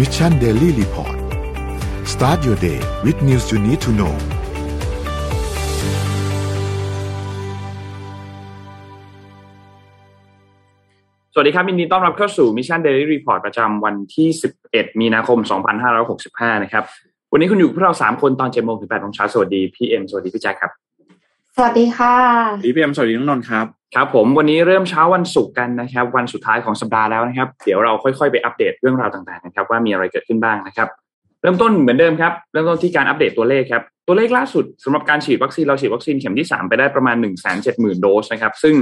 Mission Daily Report start your day with news you need to know สวัสดีครับยินดีต้อนรับเข้าสู่ Mission Daily Report ประจำวันที่ 11 มีนาคม 2565 นะครับ วันนี้คุณอยู่กับพวกเรา 3 คนตอน7โมงถึง8โมงเช้า สวัสดีพี่เอ็ม สวัสดีพี่แจ็คครับ สวัสดีค่ะ สวัสดีพี่เอ็ม สวัสดีน้องนนท์ครับ ครับผมวันนี้เริ่มเช้าวันศุกร์กันนะครับ วันสุดท้ายของสัปดาห์แล้วนะครับ เดี๋ยวเราค่อยๆไปอัปเดตเรื่องราวต่างๆนะครับ ว่ามีอะไรเกิดขึ้นบ้างนะครับ เริ่มต้นเหมือนเดิมครับเริ่มต้นที่การอัปเดตตัวเลขครับตัวเลขล่าสุดสำหรับการฉีดวัคซีนเราฉีดวัคซีนเข็มที่ 3 ไปได้ประมาณ1 7 0 0 0 0โดสนะครับ ซึ่ง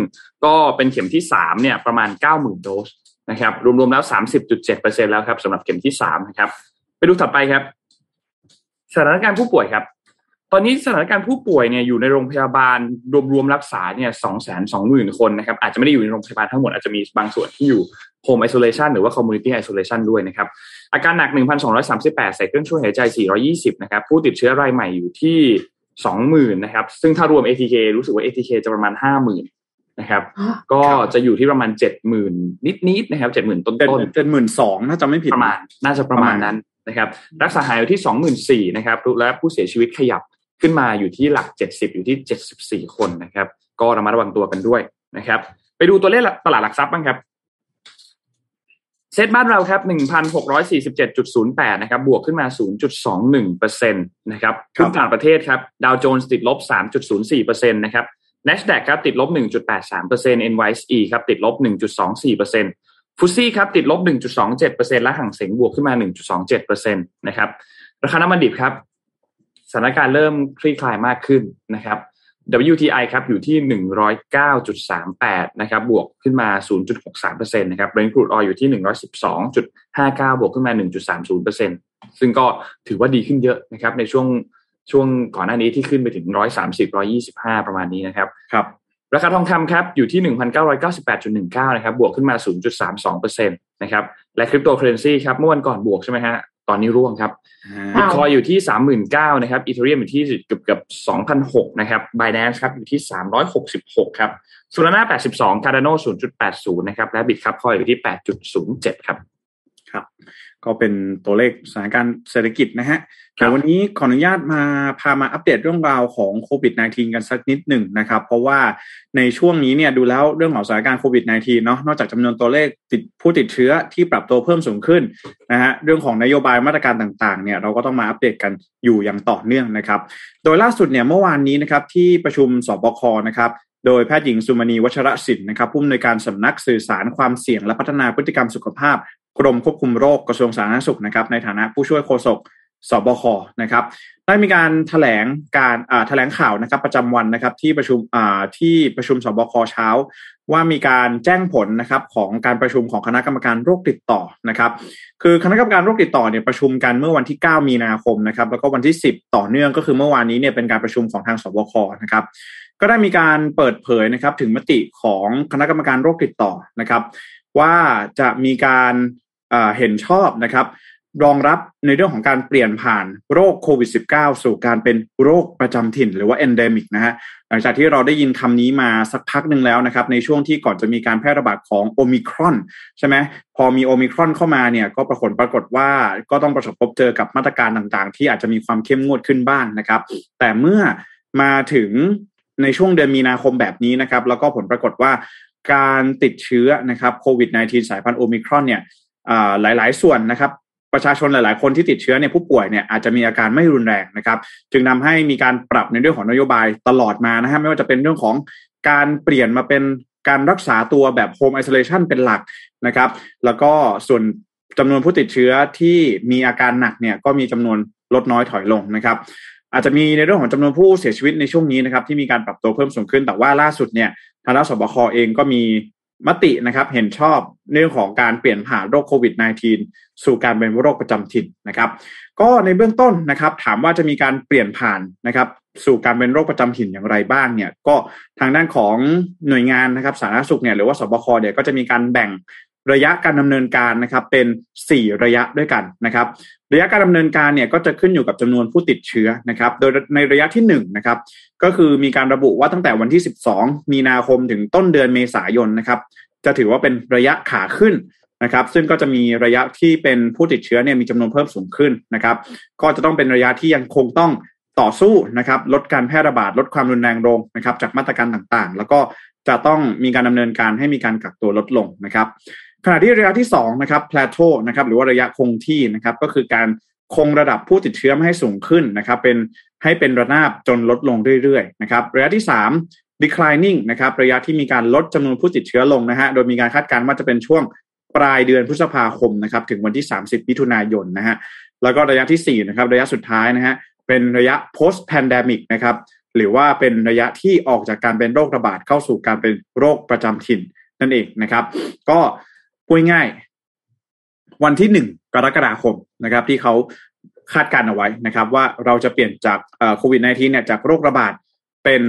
ก็เป็นเข็มที่3เนี่ยประมาณ 90,000 โดสนะครับรวมๆแล้ว 30.7%แล้วครับสำหรับเข็มที่3นะครับไปดูถัดไปครับ สถานการณ์ผู้ป่วยครับ ตอนนี้สถานการณ์ผู้ป่วยเนี่ยอยู่ในโรงพยาบาลรวมๆรักษาเนี่ยสองแสนสองหมื่นคนนะครับอาจจะไม่ได้อยู่ในโรงพยาบาลทั้งหมดอาจจะมีบางส่วนที่อยู่ home isolation หรือว่า community isolation ด้วยนะครับ อาการหนัก 1,238 ใส่เครื่องช่วยหายใจ 420 นะครับ ผู้ติดเชื้อรายใหม่อยู่ที่ 20,000 นะครับ ซึ่งถ้ารวม ATK รู้สึกว่า ATK จะประมาณ 50,000 นะครับ ก็จะอยู่ที่ประมาณ 70,000 นิดๆนะครับ 70,000 ต้นเป็นๆเป็นหมื่นสองถ้าจำไม่ผิดประมาณ น่าจะประมาณนั้นนะครับ รักษาหายอยู่ที่สองหมื่นสี่นะครับและผู้เสียชีวิตขยับ ขึ้นมาอยู่ที่หลักเจ็ดสิบอยู่ที่เจ็ดสิบสี่คนนะครับ ก็ระมัดระวังตัวกันด้วยนะครับ ไปดูตัวเลขตลาดหลักทรัพย์บ้างครับเซ็ตบ้านเราครับหนึ่งพันหกร้อยสี่สิบเจ็ดจุดศูนย์แปดนะครับ บวกขึ้นมาศูนย์จุดสองหนึ่งเปอร์เซ็นตนะครับขึ้นต่างประเทศครับ ดาวโจนส์ติดลบสามจุดศูนย์สี่เปอร์เซ็นตนะครับ NASDAQ ครับติดลบ 1.83% NYSE ครับติดลบ 1.24%ฟุตซี่ครับติดลบ 1.27%และห่างเสงบวกขึ้นมา 1.27%นะครับ ราคาน้ำมันดิบครับ สถานการณ์เริ่มคลี่คลายมากขึ้นนะครับ WTI ครับอยู่ที่ 109.38 นะครับ บวกขึ้นมา 0.63%นะครับ Brent crude oil อยู่ที่ 112.59 บวกขึ้นมา 1.30%ซึ่งก็ถือว่าดีขึ้นเยอะนะครับ ในช่วงช่วงก่อนหน้านี้ที่ขึ้นไปถึง 130 125 ประมาณนี้นะครับครับ ราคาทองคำครับอยู่ที่ 1,998.19 นะครับ บวกขึ้นมา 0.32%นะครับ และคริปโตเคอเรนซีครับ เมื่อวันก่อนบวกใช่ไหมฮะ ตอนนี้ร่วงครับบิตคอยอยู่ที่39,000นะครับอีเทเรียมอยู่ที่เกือบเกือบ2,006นะครับบ i แ a น c e ครับอยู่ที่366ครับซูลาร่า82 Cardano 0.80นะครับและบิตครับคอยอยู่ที่8.07ครับครับ ก็เป็นตัวเลขสถานการณ์เศรษฐกิจนะฮะ เดี๋ยววันนี้ขออนุญาตมาพามาอัปเดตเรื่องราวของโควิด -19 กันสักนิดหนึ่งนะครับ เพราะว่าในช่วงนี้เนี่ยดูแล้วเรื่องของสถานการณ์โควิด -19 เนาะนอกจากจำนวนตัวเลขติดผู้ติดเชื้อที่ปรับตัวเพิ่มสูงขึ้นนะฮะเรื่องของนโยบายมาตรการต่างๆเนี่ยเราก็ต้องมาอัปเดตกันอยู่อย่างต่อเนื่องนะครับ โดยล่าสุดเนี่ยเมื่อวานนี้นะครับที่ประชุมสบคนะครับโดยแพทย์หญิงสุมณีวัชรศิลป์นะครับผู้อำนวยการสำนักสื่อสารความเสี่ยงและพัฒนาพฤติกรรมสุขภาพกรมควบคุมโรคกระทรวงสาธารณสุขนะครับในฐานะผู้ช่วยโฆษก สบคนะครับ ได้มีการแถลงการแถลงข่าวนะครับ ประจำวันนะครับ ที่ประชุมที่ประชุมสบคเช้า ว่ามีการแจ้งผลนะครับของการประชุมของคณะกรรมการโรคติดต่อนะครับ คือคณะกรรมการโรคติดต่อเนี่ยประชุมกันเมื่อวันที่ 9 มีนาคมนะครับ แล้วก็วันที่ 10 ต่อเนื่องก็คือเมื่อวานนี้เนี่ยเป็นการประชุมของทางสบคนะครับก็ได้มีการเปิดเผยนะครับถึงมติของคณะกรรมการโรคติดต่อนะครับ ว่าจะมีการเห็นชอบนะครับ รองรับในเรื่องของการเปลี่ยนผ่านโรคโควิด -19 สู่การเป็นโรคประจำถิ่นหรือว่า endemic นะฮะหลังจากที่เราได้ยินคำนี้มาสักพักหนึ่งแล้วนะครับ ในช่วงที่ก่อนจะมีการแพร่ระบาดของโอมิครอนใช่ไหมพอมีโอมิครอนเข้ามาเนี่ยก็ปรากฏปรากฏว่าก็ต้องประสบพบเจอกับมาตรการต่างๆ ที่อาจจะมีความเข้มงวดขึ้นบ้างนะครับ แต่เมื่อมาถึงในช่วงเดือนมีนาคมแบบนี้นะครับ แล้วก็ผลปรากฏว่าการติดเชื้อนะครับโควิด -19 สายพันธุ์โอมิครอนเนี่ยหลาย ๆ ส่วนนะครับ ประชาชนหลาย ๆ คนที่ติดเชื้อเนี่ยผู้ป่วยเนี่ยอาจจะมีอาการไม่รุนแรงนะครับจึงนำให้มีการปรับในเรื่องของนโยบายตลอดมานะฮะไม่ว่าจะเป็นเรื่องของการเปลี่ยนมาเป็นการรักษาตัวแบบโฮมไอโซเลชันเป็นหลักนะครับแล้วก็ส่วนจำนวนผู้ติดเชื้อที่มีอาการหนักเนี่ยก็มีจำนวนลดน้อยถอยลงนะครับ อาจจะมีในเรื่องของจำนวนผู้เสียชีวิตในช่วงนี้นะครับที่มีการปรับตัวเพิ่มสูงขึ้น แต่ว่าล่าสุดเนี่ยทางด้านสบคเองก็มีมตินะครับเห็นชอบเรื่องของการเปลี่ยนผ่านโรคโควิด -19 สู่การเป็นโรคประจำถิ่นนะครับ ก็ในเบื้องต้นนะครับ ถามว่าจะมีการเปลี่ยนผ่านนะครับ สู่การเป็นโรคประจำถิ่นอย่างไรบ้างเนี่ยก็ทางด้านของหน่วยงานนะครับสาธารณสุขเนี่ยหรือว่าสบคเนี่ยก็จะมีการแบ่งระยะการดำเนินการนะครับเป็น 4 ระยะด้วยกันนะครับ ระยะการดำเนินการเนี่ยก็จะขึ้นอยู่กับจำนวนผู้ติดเชื้อนะครับ โดยในระยะที่1นะครับก็คือมีการระบุว่าตั้งแต่วันที่ 12 มีนาคมถึงต้นเดือนเมษายนนะครับ จะถือว่าเป็นระยะขาขึ้น นะครับ ซึ่งก็จะมีระยะที่เป็นผู้ติดเชื้อเนี่ยมีจำนวนเพิ่มสูงขึ้นนะครับ ก็จะต้องเป็นระยะที่ยังคงต้องต่อสู้นะครับ ลดการแพร่ระบาด ลดความรุนแรงลงนะครับ จากมาตรการต่างๆ แล้วก็จะต้องมีการดำเนินการให้มีการกักตัวลดลงนะครับ ขณะที่ระยะที่2นะครับพลโตนะครับ หรือว่าระยะคงที่นะครับ ก็คือการคงระดับผู้ติดเชื้อไม่ให้สูงขึ้นนะครับ เป็นให้เป็นระนาบจนลดลงเรื่อยๆนะครับ ระยะที่ 3 declining นะครับ ระยะที่มีการลดจำนวนผู้ติดเชื้อลงนะฮะ โดยมีการคาดการณ์ว่าจะเป็นช่วง ปลายเดือนพฤษภาคมนะครับถึงวันที่ 30มิถุนายนนะฮะแล้วก็ระยะที่4นะครับระยะสุดท้ายนะฮะเป็นระยะ post pandemic นะครับหรือว่าเป็นระยะที่ออกจากการเป็นโรคระบาดเข้าสู่การเป็นโรคประจำถิ่นนั่นเองนะครับ ก็พูดง่าย วันที่หนึ่งกรกฎาคมนะครับ ที่เขาคาดการเอาไว้นะครับ ว่าเราจะเปลี่ยนจากโควิด -19 เนี่ยจากโรคระบาดเป็น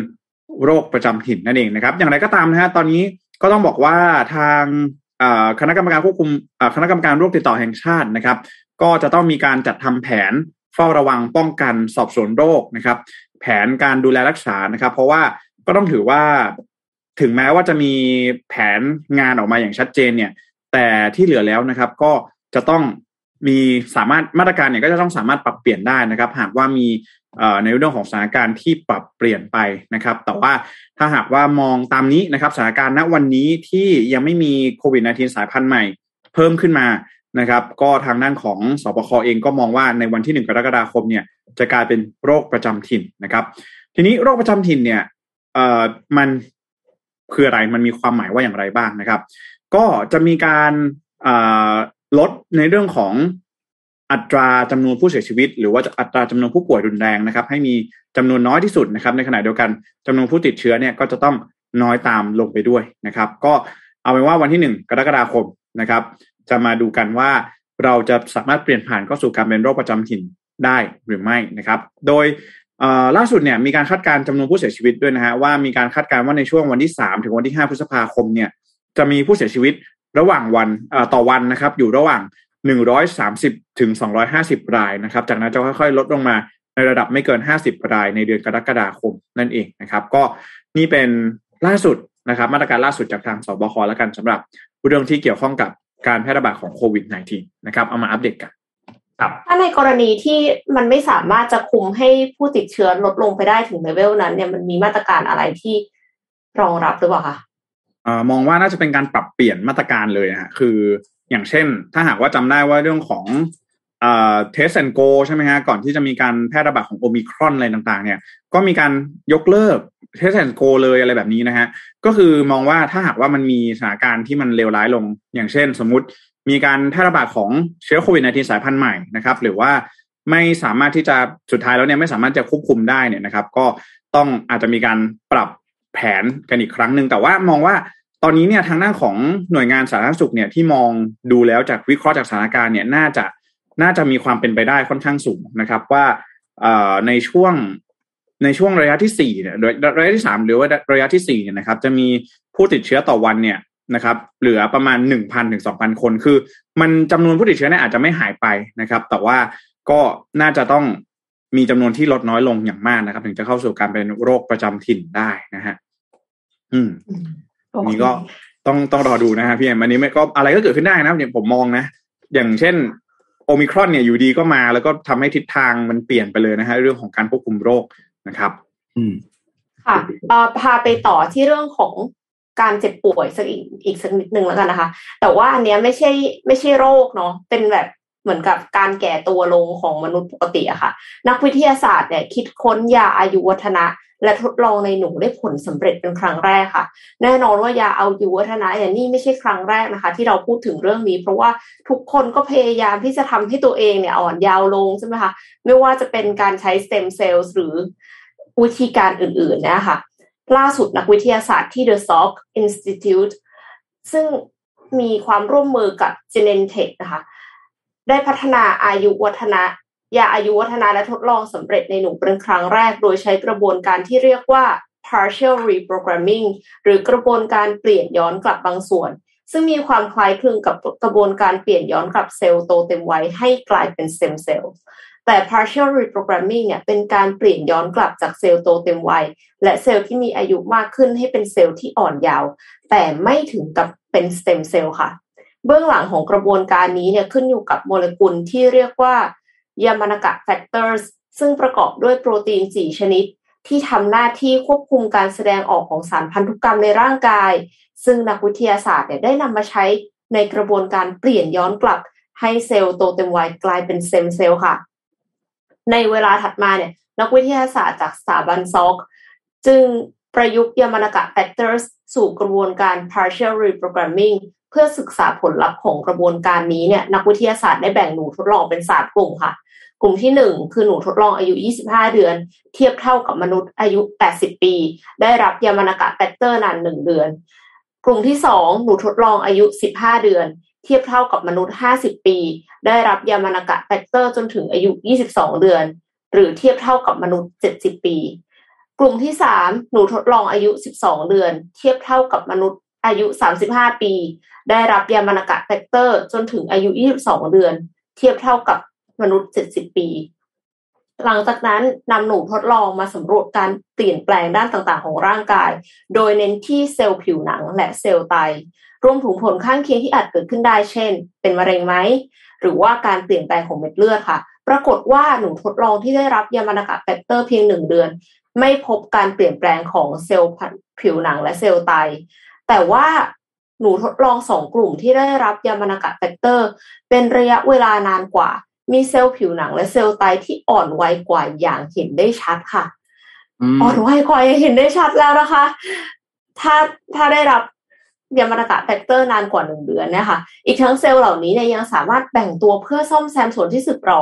โรคประจำถิ่นนั่นเองนะครับ อย่างไรก็ตามนะฮะตอนนี้ก็ต้องบอกว่าทาง คณะกรรมการควบคุมคณะกรรมการโรคติดต่อแห่งชาตินะครับ ก็จะต้องมีการจัดทำแผนเฝ้าระวังป้องกันสอบสวนโรคนะครับ แผนการดูแลรักษานะครับ เพราะว่าก็ต้องถือว่าถึงแม้ว่าจะมีแผนงานออกมาอย่างชัดเจนเนี่ย แต่ที่เหลือแล้วนะครับ ก็จะต้อง มีสามารถมาตรการเนี่ยก็จะต้องสามารถปรับเปลี่ยนได้นะครับ หากว่ามีในเรื่องของสถานการณ์ที่ปรับเปลี่ยนไปนะครับ แต่ว่าถ้าหากว่ามองตามนี้นะครับสถานการณ์ณวันนี้ที่ยังไม่มีโควิด -19 สายพันธุ์ใหม่เพิ่มขึ้นมานะครับ ก็ทางด้านของสบคเองก็มองว่าในวันที่หนึ่งกรกฎาคมเนี่ยจะกลายเป็นโรคประจำถิ่นนะครับ ทีนี้โรคประจำถิ่นเนี่ยเอ่อมันคืออะไรมันมีความหมายว่าอย่างไรบ้างนะครับ ก็จะมีการ ลดในเรื่องของอัตราจำนวนผู้เสียชีวิต หรือว่าอัตราจำนวนผู้ป่วยรุนแรงนะครับ ให้มีจำนวนน้อยที่สุดนะครับ ในขณะเดียวกันจำนวนผู้ติดเชื้อเนี่ยก็จะต้องน้อยตามลงไปด้วยนะครับ ก็เอาเป็นว่าวันที่หนึ่งกรกฎาคมนะครับ จะมาดูกันว่าเราจะสามารถเปลี่ยนผ่านเข้าสู่การเป็นโรคประจำถิ่นได้หรือไม่นะครับ โดยล่าสุดเนี่ยมีการคาดการณ์จำนวนผู้เสียชีวิตด้วยนะฮะว่ามีการคาดการณ์ว่าในช่วงวันที่สามถึงวันที่ห้าพฤษภาคมเนี่ยจะมีผู้เสียชีวิต ระหว่างวันต่อวันนะครับ อยู่ระหว่างหนึ่งร้อยสามสิบถึงสองร้อยห้ายนะครับ จากนั้นจะค่อยๆ ลดลงมาในระดับไม่เกินห้าสิบรายในเดือนกรกฎาคมนั่นเองนะครับ ก็นี่เป็นล่าสุดนะครับ มาตรการล่าสุดจากทางสบคแล้วกันสำหรับเรื่องที่เกี่ยวข้องกับการแพร่ระบาดของโควิด -19 นะครับ เอามาอัปเดตกันถ้าในกรณีที่มันไม่สามารถจะคุมให้ผู้ติดเชื้อลดลงไปได้ถึงเลเวลนั้น เนี่ยมันมีมาตรการอะไรที่รองรับหรือเปล่าคะ มองว่าน่าจะเป็นการปรับเปลี่ยนมาตรการเลยฮะคืออย่างเช่น ถ้าหากว่าจำได้ว่าเรื่องของ Test and Go ใช่ไหมฮะก่อนที่จะมีการแพร่ระบาดของโอมิครอนอะไรต่างๆ เนี่ย ก็มีการยกเลิก Test and Go เลยอะไรแบบนี้นะฮะก็คือมองว่าถ้าหากว่ามันมีสถานการณ์ที่มันเลวร้ายลง อย่างเช่น สมมติมีการแพร่ระบาดของเชื้อโควิด -19 สายพันธุ์ใหม่นะครับ หรือว่าไม่สามารถที่จะสุดท้ายแล้วเนี่ยไม่สามารถจะควบคุมได้เนี่ยนะครับ ก็ต้องอาจจะมีการปรับ แผนกันอีกครั้งหนึ่งแต่ว่ามองว่าตอนนี้เนี่ยทางด้านของหน่วยงานสาธารณสุขเนี่ยที่มองดูแล้วจากวิเคราะห์จากสถานการณ์เนี่ยน่าจะน่าจะมีความเป็นไปได้ค่อนข้างสูงนะครับว่าในช่วงในช่วงระยะที่สี่เนี่ยระยะที่สามหรือว่าระยะที่สี่เนี่ยนะครับ จะมีผู้ติดเชื้อต่อวันเนี่ยนะครับ เหลือประมาณหนึ่งพันถึงสองพันคน คือ มันจำนวนผู้ติดเชื้อเนี่ยอาจจะไม่หายไปนะครับ แต่ว่าก็น่าจะต้องมีจำนวนที่ลดน้อยลงอย่างมากนะครับ ถึงจะเข้าสู่การเป็นโรคประจำถิ่นได้นะฮะ อืมนี่ก็ต้องต้องรอดูนะฮะพี่แอมอันนี้ไม่ก็อะไรก็เกิดขึ้นได้นะเนี่ยผมมองนะ อย่างเช่นโอมิครอนเนี่ยอยู่ดีก็มาแล้วก็ทำให้ทิศทางมันเปลี่ยนไปเลยนะฮะเรื่องของการควบคุมโรคนะครับ อืมค่ะพาไปต่อที่เรื่องของการเจ็บป่วยสักอีกอีกสักนิดนึงแล้วกันนะคะ แต่ว่าอันเนี้ยไม่ใช่ไม่ใช่โรคเนาะเป็นแบบ เหมือนกับการแก่ตัวลงของมนุษย์ปกติอะค่ะ นักวิทยาศาสตร์เนี่ยคิดค้นยาอายุวัฒนะ และทดลองในหนูได้ผลสำเร็จเป็นครั้งแรกค่ะ แน่นอนว่ายาอายู่วัฒนะอย่างนี้ไม่ใช่ครั้งแรกนะคะ ที่เราพูดถึงเรื่องนี้ เพราะว่าทุกคนก็พยายามที่จะทำให้ตัวเองเนี่ยอ่อนยาวลงใช่ไหมคะไม่ว่าจะเป็นการใช้สเต็มเซลล์หรือวิธีการอื่นๆนะคะล่าสุดนักวิทยาศาสตร์ที่ The Salk Institute ซึ่งมีความร่วมมือกับ Genentech นะคะ ได้พัฒนาอายุวัฒนะยาอายุวัฒนาและทดลองสำเร็จในหนูเป็นครั้งแรก โดยใช้กระบวนการที่เรียกว่า partial reprogramming หรือกระบวนการเปลี่ยนย้อนกลับบางส่วน ซึ่งมีความคล้ายคลึงกับกระบวนการเปลี่ยนย้อนกลับเซลล์โตเต็มวัยให้กลายเป็น stem cell แต่ partial reprogramming เนี่ยเป็นการเปลี่ยนย้อนกลับจากเซลล์โตเต็มวัยและเซลล์ที่มีอายุมากขึ้นให้เป็นเซลล์ที่อ่อนเยาว์ แต่ไม่ถึงกับเป็น stem cell ค่ะ เบื้องหลังของกระบวนการนี้เนี่ยขึ้นอยู่กับโมเลกุลที่เรียกว่ายามานากะ factor ซึ่งประกอบด้วยโปรตีน 4 ชนิด ที่ทำหน้าที่ควบคุมการแสดงออกของสารพันธุกรรมในร่างกาย ซึ่งนักวิทยาศาสตร์เนี่ยได้นำมาใช้ในกระบวนการเปลี่ยนย้อนกลับ ให้เซลล์โตเต็มวัยกลายเป็น stem cell ค่ะ ในเวลาถัดมาเนี่ยนักวิทยาศาสตร์จากสถาบัน Salk จึงประยุกต์ยามานากะ factor สู่กระบวนการ partial reprogramming เพื่อศึกษาผลลัพธ์ของกระบวนการนี้เนี่ยนักวิทยาศาสตร์ได้แบ่งหนูทดลองเป็นสามกลุ่มค่ะ กลุ่มที่หนึ่งคือหนูทดลองอายุ 25 เดือน เทียบเท่ากับมนุษย์อายุ 80 ปี ได้รับยามานากะ factor นานหนึ่งเดือน กลุ่มที่สองหนูทดลองอายุ 15 เดือน เทียบเท่ากับมนุษย์ 50 ปี ได้รับยามานากะ factor จนถึงอายุ 22 เดือน หรือเทียบเท่ากับมนุษย์ 70 ปี กลุ่มที่สามหนูทดลองอายุ 12 เดือน เทียบเท่ากับมนุษย์ อายุ 35 ปี ได้รับยามานากะ factor จนถึงอายุ 22 เดือน เทียบเท่ากับมนุษย์ 70 ปี หลังจากนั้นนำหนูทดลองมาสำรวจการเปลี่ยนแปลงด้านต่างๆ ของร่างกาย โดยเน้นที่เซลล์ผิวหนังและเซลล์ไต รวมถึงผลข้างเคียงที่อาจเกิดขึ้นได้ เช่น เป็นมะเร็งไหม หรือว่าการเปลี่ยนแปลงของเม็ดเลือดค่ะ ปรากฏว่าหนูทดลองที่ได้รับยามานากะ factor เพียงหนึ่งเดือน ไม่พบการเปลี่ยนแปลงของเซลล์ผิวหนังและเซลล์ไต แต่ว่าหนูทดลองสองกลุ่มที่ได้รับยามานากะ factor เป็นระยะเวลานานกว่า มีเซลล์ผิวหนังและเซลล์ไตที่อ่อนวัยกว่าอย่างเห็นได้ชัดค่ะอ่อนวัยกว่าอย่างเห็นได้ชัดแล้วนะคะ ถ้าถ้าได้รับยามานากะ factor นานกว่าหนึ่งเดือนเนี่ยค่ะอีกทั้งเซลล์เหล่านี้เนี่ยยังสามารถแบ่งตัวเพื่อซ่อมแซมส่วนที่สึกหรอ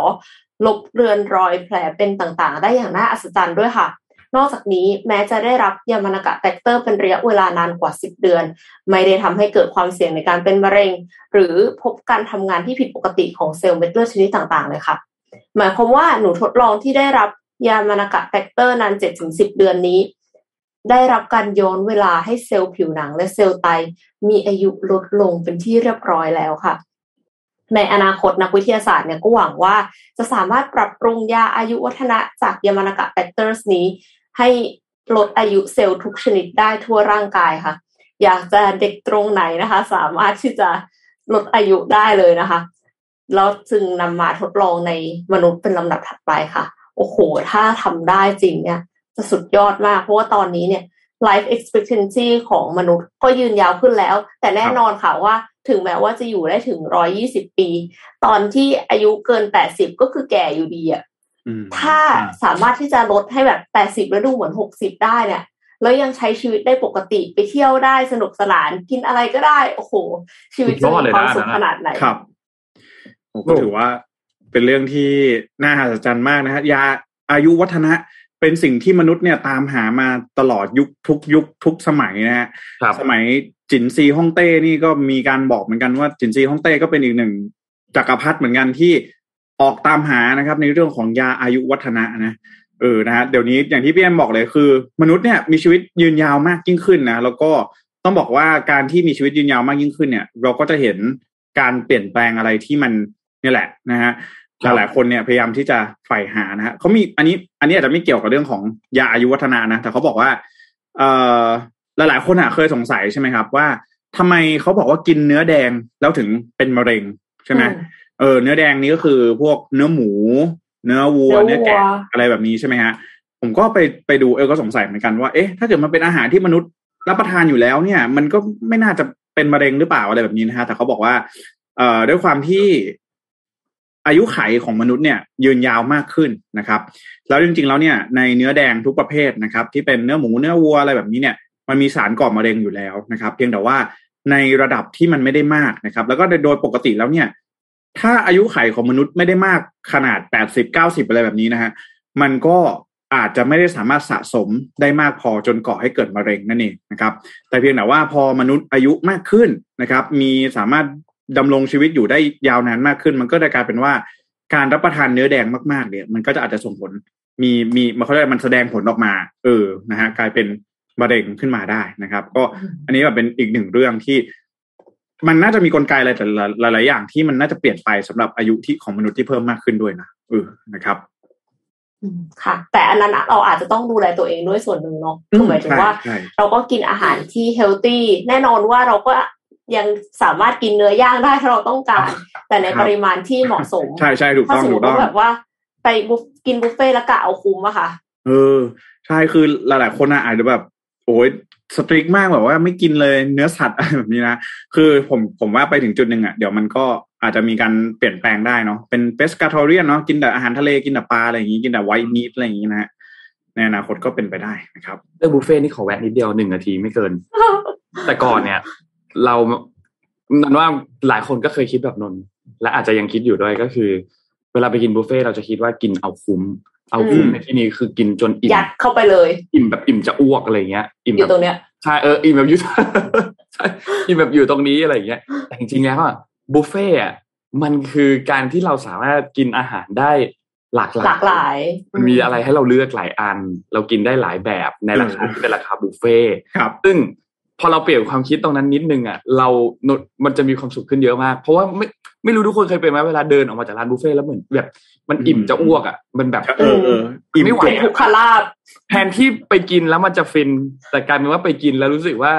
ลบเลือนรอยแผลเป็นต่างๆ ได้อย่างน่าอัศจรรย์ด้วยค่ะ นอกจากนี้แม้จะได้รับยามานากะ factor เป็นระยะเวลานานกว่า 10 เดือน ไม่ได้ทำให้เกิดความเสี่ยงในการเป็นมะเร็ง หรือพบการทำงานที่ผิดปกติของเซลล์เม็ดเลือดชนิดต่างๆเลยค่ะ หมายความว่าหนูทดลองที่ได้รับยามานากะ factor นาน 7-10 เดือนนี้ ได้รับการย้อนเวลาให้เซลล์ผิวหนังและเซลล์ไต มีอายุลดลงเป็นที่เรียบร้อยแล้วค่ะในอนาคตนักวิทยาศาสตร์เนี่ยก็หวังว่าจะสามารถปรับปรุงยาอายุวัฒนะจากยามานากะ factor นี้ ให้ลดอายุเซลล์ทุกชนิดได้ทั่วร่างกายค่ะ อยากจะเด็กตรงไหนนะคะ สามารถที่จะลดอายุได้เลยนะคะแล้วจึงนำมาทดลองในมนุษย์เป็นลำดับถัดไปค่ะ โอ้โห ถ้าทำได้จริงเนี่ยจะสุดยอดมาก เพราะว่าตอนนี้เนี่ย life expectancy ของมนุษย์ก็ยืนยาวขึ้นแล้ว แต่แน่นอนค่ะว่าถึงแม้ว่าจะอยู่ได้ถึงร้อยี่สิบปี ตอนที่อายุเกินแปดสิบก็คือแก่อยู่ดีอะ ถ้าสามารถที่จะลดให้แบบแปดสิบแล้วดูเหมือนหกสิบได้เนี่ย แล้วยังใช้ชีวิตได้ปกติไปเที่ยวได้สนุกสนานกินอะไรก็ได้ โอ้โห ชีวิตจะมีความสุขขนาดไหนครับผมก็ถือว่าเป็นเรื่องที่น่าหัศจรรย์มากนะฮะยาอายุวัฒนะเป็นสิ่งที่มนุษย์เนี่ยตามหามาตลอดยุคทุกยุคทุกสมัยนะฮะสมัยจินซีฮ่องเต้นี่ก็มีการบอกเหมือนกันว่าจินซีฮ่องเต้ก็เป็นอีกหนึ่งจักรพรรดิเหมือนกันที่ ออกตามหานะครับ ในเรื่องของยาอายุวัฒนะนะเออนะฮะเดี๋ยวนี้อย่างที่พี่แอมบอกเลยคือ มนุษย์เนี่ยมีชีวิตยืนยาวมากยิ่งขึ้นนะแล้วก็ต้องบอกว่าการที่มีชีวิตยืนยาวมากยิ่งขึ้นเนี่ย เราก็จะเห็นการเปลี่ยนแปลงอะไรที่มันนี่แหละนะฮะหลายๆคนเนี่ยพยายามที่จะใฝ่หานะฮะเขามีอันนี้ อันนี้อาจจะไม่เกี่ยวกับเรื่องของยาอายุวัฒนานะ แต่เขาบอกว่า เอ่อหลายๆคนอะเคยสงสัยใช่ไหมครับ ว่าทำไมเขาบอกว่ากินเนื้อแดงแล้วถึงเป็นมะเร็งใช่ไหม เออเนื้อแดงนี้ก็คือพวกเนื้อหมู เนื้อวัวเนื้อแกะอะไรแบบนี้ใช่ไหมฮะ ผมก็ไปไปดูเออก็สงสัยเหมือนกันว่าเอ๊ะถ้าเกิดมันเป็นอาหารที่มนุษย์รับประทานอยู่แล้วเนี่ย มันก็ไม่น่าจะเป็นมะเร็งหรือเปล่าอะไรแบบนี้นะฮะแต่เขาบอกว่า เอ่อด้วยความที่อายุไขของมนุษย์เนี่ยยืนยาวมากขึ้นนะครับ แล้วจริงๆแล้วเนี่ยในเนื้อแดงทุกประเภทนะครับ ที่เป็นเนื้อหมูเนื้อวัวอะไรแบบนี้เนี่ยมันมีสารก่อมะเร็งอยู่แล้วนะครับ เพียงแต่ว่าในระดับที่มันไม่ได้มากนะครับ แล้วก็โดยปกติแล้วเนี่ย ถ้าอายุไขของมนุษย์ไม่ได้มากขนาดแปดสิบเก้าสิบอะไรแบบนี้นะฮะมันก็อาจจะไม่ได้สามารถสะสมได้มากพอจนก่อให้เกิดมะเร็งนั่นเองนะครับ แต่เพียงแต่ว่าพอมนุษย์อายุมากขึ้นนะครับ มีสามารถดำรงชีวิตอยู่ได้ยาวนานมากขึ้น มันก็จะกลายเป็นว่าการรับประทานเนื้อแดงมากๆเนี่ย มันก็จะอาจจะส่งผลมีมีมันเขาเรียกมันแสดงผลออกมา เออนะฮะกลายเป็นมะเร็งขึ้นมาได้นะครับ ก็อันนี้แบบเป็นอีกหนึ่งเรื่องที่ มันน่าจะมีกลไกอะไรแต่หลายๆอย่างที่มันน่าจะเปลี่ยนไปสำหรับอายุที่ของมนุษย์ที่เพิ่มมากขึ้นด้วยนะเออนะครับค่ะ แต่อันนั้นเราอาจจะต้องดูแลตัวเองด้วยส่วนหนึ่งเนาะคือหมายถึงว่า เราก็กินอาหารที่เฮลตี้แน่นอนว่าเราก็ยังสามารถกินเนื้อย่างได้ถ้าเราต้องการ แต่ในครับปริมาณที่เหมาะสม ใช่ใช่ถูกถ้าต้องสมมถูติกต้อว่างแบบว่าไปบุฟกินบุฟเฟ่ต์แล้วกะเอาคุ้มอะค่ะ เออ ใช่คือหลาย ๆ คนอะอาจจะแบบโอ้ย สตริกมากแบบว่าไม่กินเลยเนื้อสัตว์อะไรแบบนี้นะคือผมผมว่าไปถึงจุดหนึ่งอะเดี๋ยวมันก็อาจจะมีการเปลี่ยนแปลงได้เนาะเป็นเปสกาทอเรียนเนาะกินแต่อาหารทะเลกินแต่ปลาอะไรอย่างงี้กินแต่ไวท์มีทอะไรอย่างงี้นะฮะในอนาคตก็เป็นไปได้นะครับเรื่องบุฟเฟ่ต์นี่ขอแวะนิดเดียวหนึ่งนาทีไม่เกิน แต่ก่อนเนี่ย เรานันว่าหลายคนก็เคยคิดแบบนนท์และอาจจะยังคิดอยู่ด้วยก็คือ เวลาไปกินบุฟเฟ่ต์เราจะคิดว่ากินเอาคุ้ม เอาคุ้มอืมในที่นี้คือกินจนอิ่มยัดเข้าไปเลย อิ่มแบบอิ่มจะอ้วกอะไรเงี้ย อิ่มอแบยู่บตรงเนี้ยใช่เอออิ่มแบบอยุใช่อิ่มแบบอยู่ตรงนี้อะไรเงี้ยแต่จริงๆแล้วอะบุฟเฟ่ต์อะมันคือการที่เราสามารถกินอาหารได้หลากหลายหลากหลาย มันมีอะไรให้เราเลือกหลายอัน เรากินได้หลายแบบในราคาเออที่เป็นราคาบุฟเฟ่ต์ครับ ซึ่งพอเราเปลี่ยนความคิดตรงนั้นนิดนึงอะเรานมันจะมีความสุขขึ้นเยอะมาก เพราะว่าไม่ไม่รู้ทุกคนเคยเป็นไหมเวลาเดินออกมาจากร้านบุฟเฟ่ต์แล้วเหมือนแบบ มันอิ่มอืมจะอ้วกอะมันแบบเออเอออิ่มไม่ไหวเป็นทุกขลาบแทนที่ไปกินแล้วมันจะฟิน แต่กลายเป็นว่าไปกินแล้วรู้สึกว่า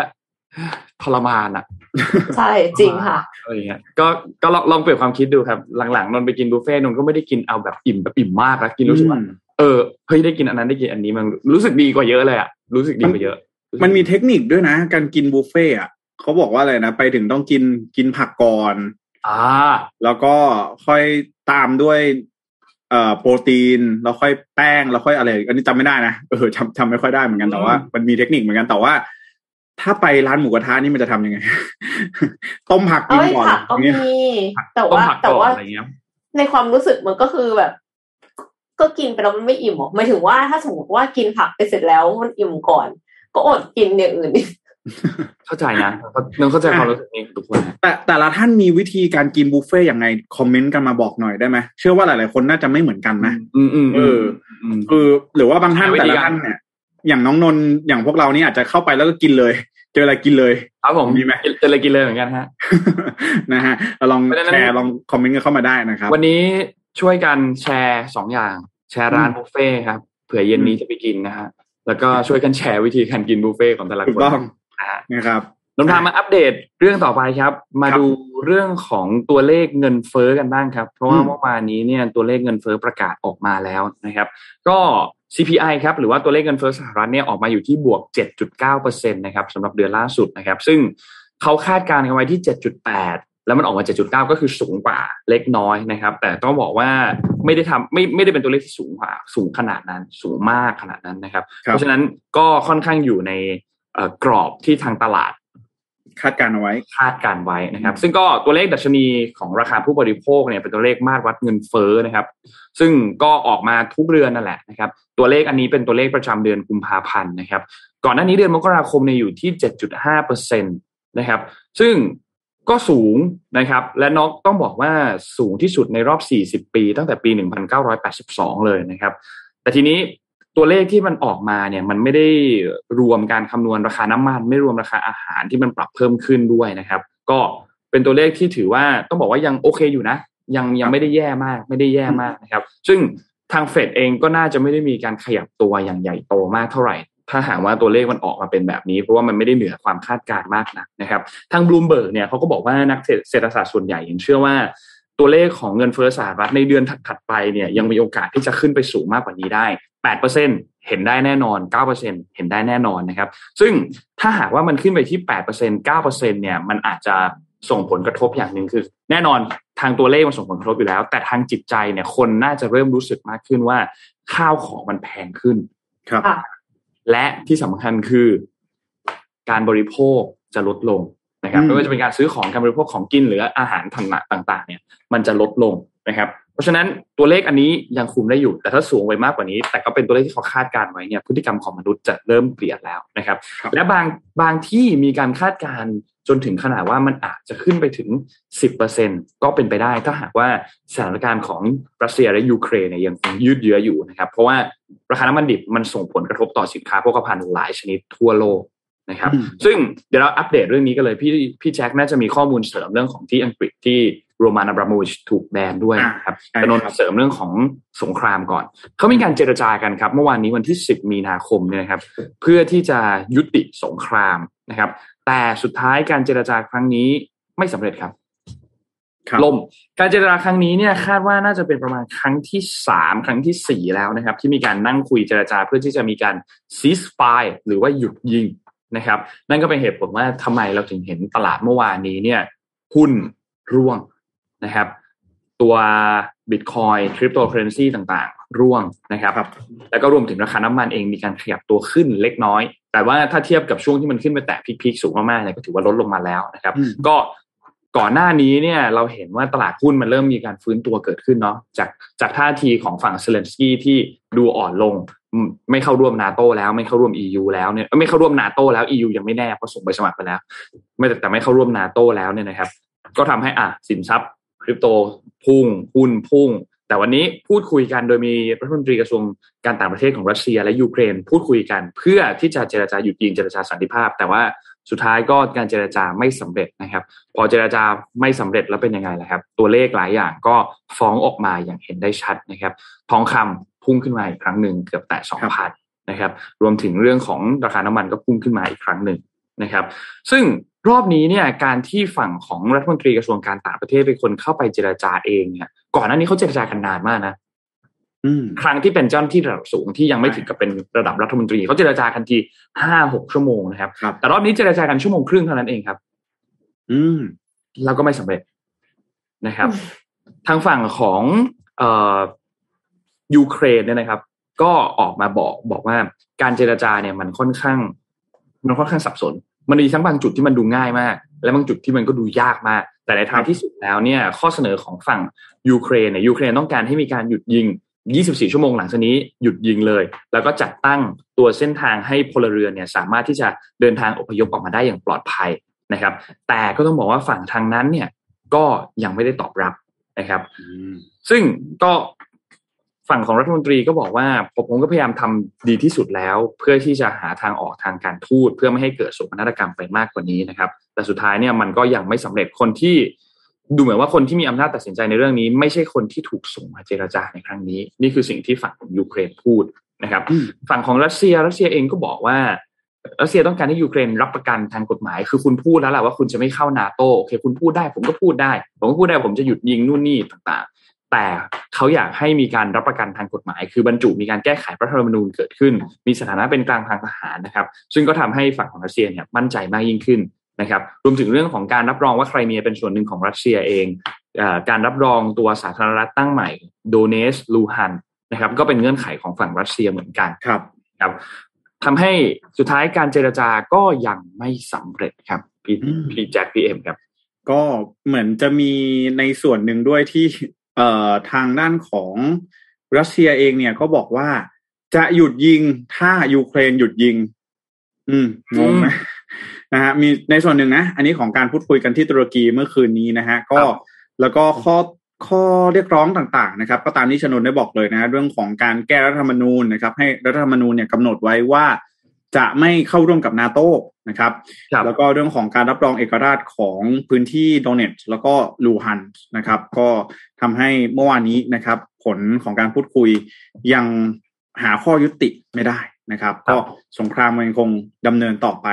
ทรมานอะ ใช่จริงค่ะอะไรเงี้ยก็ก็ลองลองเปลี่ยนความคิดดูครับ หลังๆนนท์ไปกินบุฟเฟ่ต์นนท์ก็ไม่ได้กินเอาแบบอิ่มแบบอิ่มมากแล้วกินรู้สึกว่าอืมเออเฮ้ยได้กินอันนั้นได้กินอันนี้มันรู้สึกดีกว่าเยอะเลยอะรู้สึกดีกว่าเยอะ มันมีเทคนิคด้วยนะ การกินบุฟเฟ่ต์อะเขาบอกว่าอะไรนะไปถึงต้องกินกินผักก่อนอ่าแล้วก็ค่อยตามด้วย เอ่อโปรตีนแล้วค่อยแป้งแล้วค่อยอะไร อันนี้จำไม่ได้นะเออจำจำไม่ค่อยได้เหมือนกันแต่ว่า มันมีเทคนิคเหมือนกันแต่ว่า ถ้าไปร้านหมูกระทะนี่มันจะทำยังไง ต้มผักกินเอ้ยก่อนผักก็อย่างเงี้ยมีแต่ต้มว่าผักแต่ก่อนว่าอะไรเงี้ยในความรู้สึกมันก็คือแบบ ก็กินไปแล้วมันไม่อิ่มหรอหมายถึงว่าถ้าสมมติว่ากินผักไปเสร็จแล้วมันอิ่มก่อน ก็อดกินอย่างอื่นดิ เข้าใจนะนนเข้าใจความรู้สึกนี้ของทุกคนนะแต่แต่ละท่านมีวิธีการกินบุฟเฟ่ต์ยังไงคอมเมนต์กันมาบอกหน่อยได้ไหมเชื่อว่าหลาย ๆ คนน่าจะไม่เหมือนกันนะอืมอืมเออมคือหรือว่าบางท่านหาวิแต่ธีละการท่านเนี่ยอย่างน้องนนท์อย่างพวกเรานี่อาจจะเข้าไปแล้วก็กินเลย เจออะไรกินเลยครับผมมีไหมกินเจออะไรกินเลยเหมือนกันฮะนะฮะลองเพราะฉะนั้นแชร์ลองคอมเมนต์กันเข้ามาได้นะครับ วันนี้ช่วยกันแชร์สองอย่าง แชร์ร้านอืมบุฟเฟ่ต์ครับเผื่อเย็นนี้จะไปกินนะฮะแล้วก็ช่วยกันแชร์วิธีการกินบุฟเฟ่ต์ของแต่ละถูคกนต้อง นะฮะนะครับนนท์พามาอัปเดตเรื่องต่อไปครับ มาครับดูเรื่องของตัวเลขเงินเฟ้อกันบ้างครับ เพราะว่าอืมเมื่อวานนี้เนี่ยตัวเลขเงินเฟ้อประกาศออกมาแล้วนะครับ ก็ CPI ครับหรือว่าตัวเลขเงินเฟ้อสหรัฐเนี่ยออกมาอยู่ที่บวก 7.9%นะครับสำหรับเดือนล่าสุดนะครับ ซึ่งเขาคาดการณ์กันไว้ที่ 7.8 แล้วมันออกมา 7.9 ก็คือสูงกว่าเล็กน้อยนะครับ แต่ต้องบอกว่าไม่ได้ทำไม่ไม่ได้เป็นตัวเลขที่สูงกว่าสูงขนาดนั้นสูงมากขนาดนั้นนะครับครับเพราะฉะนั้นก็ค่อนข้างอยู่ในเอ่อ กรอบที่ทางตลาด คาดการณ์เอาไว้คาดการไว้นะครับ ซึ่งก็ตัวเลขดัชนีของราคาผู้บริโภคเนี่ยเป็นตัวเลขมาตรวัดเงินเฟ้อนะครับ ซึ่งก็ออกมาทุกเดือนนั่นแหละนะครับ ตัวเลขอันนี้เป็นตัวเลขประจำเดือนกุมภาพันธ์นะครับ ก่อนหน้านี้เดือนมกราคมเนี่ยอยู่ที่7.5เปอร์เซ็นตนะครับ ซึ่งก็สูงนะครับ และนอกต้องบอกว่าสูงที่สุดในรอบ 40 ปี ตั้งแต่ปี 1982 เลยนะครับ แต่ทีนี้ ตัวเลขที่มันออกมาเนี่ยมันไม่ได้รวมการคำนวณราคาน้ำมัน ไม่รวมราคาอาหารที่มันปรับเพิ่มขึ้นด้วยนะครับ ก็เป็นตัวเลขที่ถือว่าต้องบอกว่ายังโอเคอยู่นะ ยังยังไม่ได้แย่มาก ไม่ได้แย่มากนะครับ ซึ่งทางเฟดเองก็น่าจะไม่ได้มีการขยับตัวอย่างใหญ่โตมากเท่าไหร่ ถ้าหากว่าตัวเลขมันออกมาเป็นแบบนี้ เพราะว่ามันไม่ได้เหนือความคาดการณ์มากนักนะครับ ทางบลูมเบิร์กเนี่ยเขาก็บอกว่านักเศรษฐศาสตร์ส่วนใหญ่ยังเชื่อว่าตัวเลขของเงินเฟ้อสหรัฐในเดือนถัดไปเนี่ยยังมีโอกาสที่จะขึ้นไปสูงมากกว่านี้ได้ 8%เห็นได้แน่นอน 9%เห็นได้แน่นอนนะครับ ซึ่งถ้าหากว่ามันขึ้นไปที่ 8% 9%เนี่ยมันอาจจะส่งผลกระทบอย่างหนึ่งคือ แน่นอนทางตัวเลขมันส่งผลกระทบอยู่แล้ว แต่ทางจิตใจเนี่ยคนน่าจะเริ่มรู้สึกมากขึ้นว่าข้าวของมันแพงขึ้นครับค่ะและที่สำคัญคือ การบริโภคจะลดลงนะครับอืมไม่ว่าจะเป็นการซื้อของการบริโภคของกินหรืออาหารถังต่าง ๆ เนี่ย มันจะลดลงนะครับเพ ราะฉะนั้นตัวเลขอันนี้ยังคุมได้อยู่ แต่ถ้าสูงไปมากกว่านี้ แต่ก็เป็นตัวเลขที่เขาคาดการณ์ไว้เนี่ยพฤติกรรมของมนุษย์จะเริ่มเปลี่ยนแล้วนะครับครับและบางบางที่มีการคาดการณ์จนถึงขนาดว่ามันอาจจะขึ้นไปถึง 10%ก็เป็นไปได้ถ้าหากว่าสถานการณ์ของรัสเซียและยูเครนเนี่ยยังคงยืดเยื้ออยู่นะครับ เพราะว่าราคาน้ำมันดิบมันส่งผลกระทบต่อสินค้าโภคภัณฑ์หลายชนิดทั่วโลกนะครับอืมซึ่งเดี๋ยวเราอัปเดตเรื่องนี้กันเลยพี่พี่แจ็คน่าจะมีข้อมูลเสริมเรื่องของที่อังกฤษที่ โรมานอับราโมวิชถูกแบนด้วยนะครับใช่แต่นนครับท์เสริมเรื่องของสงครามก่อน เขามีการเจรจากันครับ เมื่อวานนี้วันที่ 10 มีนาคมเนี่ยนะครับ เพื่อที่จะยุติสงครามนะครับ แต่สุดท้ายการเจรจาครั้งนี้ไม่สำเร็จครับครับล่มการเจรจาครั้งนี้เนี่ยคาดว่าน่าจะเป็นประมาณครั้งที่สามครั้งที่สี่แล้วนะครับ ที่มีการนั่งคุยเจรจาเพื่อที่จะมีการ cease fire หรือว่าหยุดยิงนะครับ นั่นก็เป็นเหตุผลว่าทำไมเราถึงเห็นตลาดเมื่อวานนี้เนี่ยหุ้นร่วง นะครับ ตัว Bitcoin Cryptocurrency ต่างๆ ร่วงนะครับครับแล้วก็รวมถึงราคาน้ำมันเองมีการขยับตัวขึ้นเล็กน้อย แต่ว่าถ้าเทียบกับช่วงที่มันขึ้นไปแตะพีคๆสูงมากๆเนี่ยก็ถือว่าลดลงมาแล้วนะครับอืมก็ก่อนหน้านี้เนี่ยเราเห็นว่าตลาดหุ้นมันเริ่มมีการฟื้นตัวเกิดขึ้นเนาะจากจากท่าทีของฝั่งเซเลนสกี้ที่ดูอ่อนลงอืมไม่เข้าร่วมนาโตแล้วไม่เข้าร่วม EU แล้วเนี่ยเอ้ยไม่เข้าร่วมนาโตแล้ว EU ยังไม่แน่เพราะส่งไปสมัครไปแล้ว ไม่แต่แต่ไม่เข้าร่วมนาโตแล้วเนี่ยนะครับ ก็ทำให้อะสินทรัพย์ค ริปโตพุ่งหุ้นพุ่ง แต่วันนี้พูดคุยกันโดยมีรัฐมนตรีกระทรวงการต่างประเทศของรัสเซียและยูเครน พูดคุยกันเพื่อที่จะเจรจาหยุดยิงเจรจาสันติภาพ แต่ว่าสุดท้ายก็การเจรจาไม่สำเร็จนะครับ พอเจรจาไม่สำเร็จแล้วเป็นยังไงล่ะครับ ตัวเลขหลายอย่างก็ฟ้องออกมาอย่างเห็นได้ชัดนะครับ ทองคำพุ่งขึ้นมาอีกครั้งหนึ่งเกือบแตะสองพันนะครับ รวมถึงเรื่องของราคาน้ำมันก็พุ่งขึ้นมาอีกครั้งหนึ่งนะครับ ซึ่ง รอบนี้เนี่ยการที่ฝั่งของรัฐมนตรีกระทรวงการต่างประเทศเป็นคนเข้าไปเจรจาเองเนี่ยก่อนหน้านี้เขาเจรจากันนานมากนะอืมครั้งที่เป็นเจ้าหน้าที่ระดับสูงที่ยังไม่ถึงกับเป็นระดับรัฐมนตรีเขาเจรจากันทีห้าหกชั่วโมงนะครับครับแต่รอบนี้เจรจากันชั่วโมงครึ่งเท่านั้นเองครับ อืมแล้วก็ไม่สำเร็จนะครับ ทางฝั่งของเอ่อยูเครนเนี่ยนะครับ ก็ออกมาบอกบอกว่าการเจรจาเนี่ยมันค่อนข้าง มันค่อนข้างสับสน มันมีทั้งบางจุดที่มันดูง่ายมาก และบางจุดที่มันก็ดูยากมาก แต่ในท้ายที่สุดแล้วเนี่ยข้อเสนอของฝั่งยูเครนเนี่ยยูเครนต้องการให้มีการหยุดยิง 24 ชั่วโมงหลังจากนี้หยุดยิงเลย แล้วก็จัดตั้งตัวเส้นทางให้พลเรือนเนี่ยสามารถที่จะเดินทางอพยพออกมาได้อย่างปลอดภัยนะครับ แต่ก็ต้องบอกว่าฝั่งทางนั้นเนี่ยก็ยังไม่ได้ตอบรับนะครับอืมซึ่งก็ ฝั่งของรัฐมนตรีก็บอกว่าผมผมก็พยายามทำดีที่สุดแล้ว เพื่อที่จะหาทางออกทางการทูตเพื่อไม่ให้เกิดโศกนาฏกรรมไปมากกว่านี้นะครับ แต่สุดท้ายเนี่ยมันก็ยังไม่สำเร็จคนที่ดูเหมือนว่าคนที่มีอำนาจตัดสินใจในเรื่องนี้ ไม่ใช่คนที่ถูกส่งมาเจรจาในครั้งนี้ นี่คือสิ่งที่ฝั่งของยูเครนพูดนะครับอืมฝั่งของรัสเซียรัสเซียเองก็บอกว่ารัสเซียต้องการให้ยูเครนรับประกันทางกฎหมาย คือคุณพูดแล้วแหละว่าคุณจะไม่เข้านาโตโอเคคุณพูดได้ ผมก็พูดได้ ผมก็พูดได้ผมจะหยุดยิงนู่นนี่ต่างๆ แต่เขาอยากให้มีการรับประกันทางกฎหมาย คือบรรจุมีการแก้ไขรัฐธรรมนูญเกิดขึ้น มีสถานะเป็นกลางทางทหารนะครับ ซึ่งก็ทำให้ฝั่งของรัสเซียเนี่ยมั่นใจมากยิ่งขึ้นนะครับ รวมถึงเรื่องของการรับรองว่าไครเมียเป็นส่วนหนึ่งของรัสเซียเองเออการรับรองตัวสาธารณรัฐตั้งใหม่โดเนสลูฮันนะครับ ก็เป็นเงื่อนไขของฝั่งรัสเซียเหมือนกันครับครับทำให้สุดท้ายการเจรจาก็ยังไม่สำเร็จครับพี่อืมพี่แจ็คพีเอ็มครับก็เหมือนจะมีในส่วนหนึ่งด้วยที่ เอ่อทางด้านของรัสเซียเองเนี่ยก็บอกว่าจะหยุดยิงถ้ายูเครนหยุดยิง อืมงงไหมนะฮะมีในส่วนหนึ่งนะ อันนี้ของการพูดคุยกันที่ตุรกีเมื่อคืนนี้นะฮะก็ครับแล้วก็ข้อข้อเรียกร้องต่างๆนะครับ ก็ตามที่ชนนได้บอกเลยนะฮะเรื่องของการแก้รัฐธรรมนูญนะครับ ให้รัฐธรรมนูญเนี่ยกำหนดไว้ว่า จะไม่เข้าร่วมกับนาโตนะครับครับแล้วก็เรื่องของการรับรองเอกราชของพื้นที่โดเนตแล้วก็ลูฮันนะครับ ก็ทำให้เมื่อวานนี้นะครับ ผลของการพูดคุยยังหาข้อยุติไม่ได้นะครับครับก็สงครามมันยังคงดำเนินต่อไป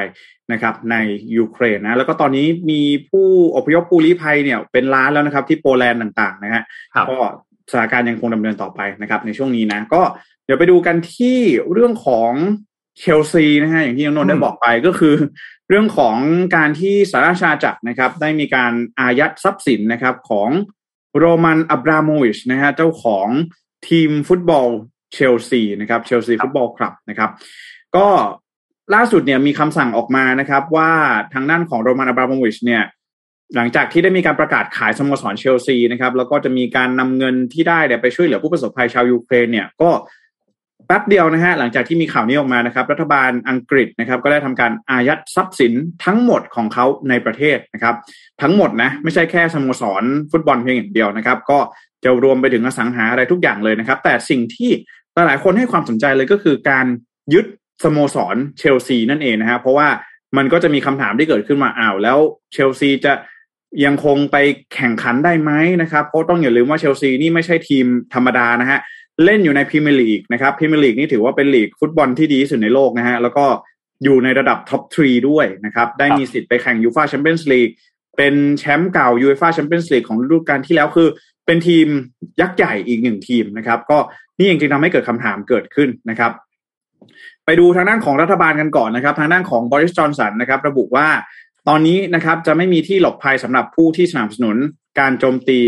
นะครับ ในยูเครนนะแล้วก็ตอนนี้มีผู้อพยพผู้ลี้ภัยเนี่ยเป็นล้านแล้วนะครับ ที่โปแลนด์ต่างๆนะฮะครับก็สถานการณ์ยังคงดำเนินต่อไปนะครับ ในช่วงนี้นะ ก็เดี๋ยวไปดูกันที่เรื่องของ เชลซีนะฮะอย่างที่น้องนนท์ได้บอกไปก็คือ เรื่องของการที่สาราชาจักรนะครับ ได้มีการอายัดทรัพย์สินนะครับของโรมันอับราโมวิชนะฮะเจ้าของทีมฟุตบอลเชลซีนะครับเชลซี Football Club นะครับ ก็ล่าสุดเนี่ยมีคำสั่งออกมานะครับ ว่าทางด้านของโรมันอับราโมวิชเนี่ยหลังจากที่ได้มีการประกาศขายสโมสรเชลซีนะครับ แล้วก็จะมีการนำเงินที่ได้เนี่ยไปช่วยเหลือผู้ประสบภัยชาวยูเครนเนี่ยก็ แป๊บเดียวนะฮะหลังจากที่มีข่าวนี้ออกมานะครับ รัฐบาลอังกฤษนะครับ ก็ได้ทำการอายัดทรัพย์สินทั้งหมดของเขาในประเทศนะครับ ทั้งหมดนะไม่ใช่แค่สโมสรฟุตบอลเพียงอย่างเดียวนะครับ ก็จะรวมไปถึงอสังหาอะไรทุกอย่างเลยนะครับ แต่สิ่งที่หลายคนให้ความสนใจเลยก็คือการยึดสโมสรเชลซีนั่นเองนะฮะเพราะว่ามันก็จะมีคำถามที่เกิดขึ้นมาอ้าวแล้วเชลซีจะยังคงไปแข่งขันได้ไหมนะครับเพราะต้องอย่าลืมว่าเชลซีนี่ไม่ใช่ทีมธรรมดานะฮะ เล่นอยู่ในพรีเมียร์ลีกนะครับพรีเมียร์ลีกนี่ถือว่าเป็นลีกฟุตบอลที่ดีที่สุดในโลกนะฮะแล้วก็อยู่ในระดับ top three ด้วยนะครับได้มีสิทธิ์ไปแข่งยูฟ่าแชมเปี้ยนส์ลีกเป็นแชมป์เก่ายูฟ่าแชมเปี้ยนส์ลีกของฤดูกาลที่แล้วคือเป็นทีมยักษ์ใหญ่อีกหนึ่งทีมนะครับ ก็นี่เองจึงทำให้เกิดคำถามเกิดขึ้นนะครับ ไปดูทางด้านของรัฐบาลกันก่อนนะครับ ทางด้านของบอริสจอห์นสันนะครับ ระบุว่าตอนนี้นะครับจะไม่มีที่หลบภัยสำหรับผู้ที่สนับสนุนการโจมตี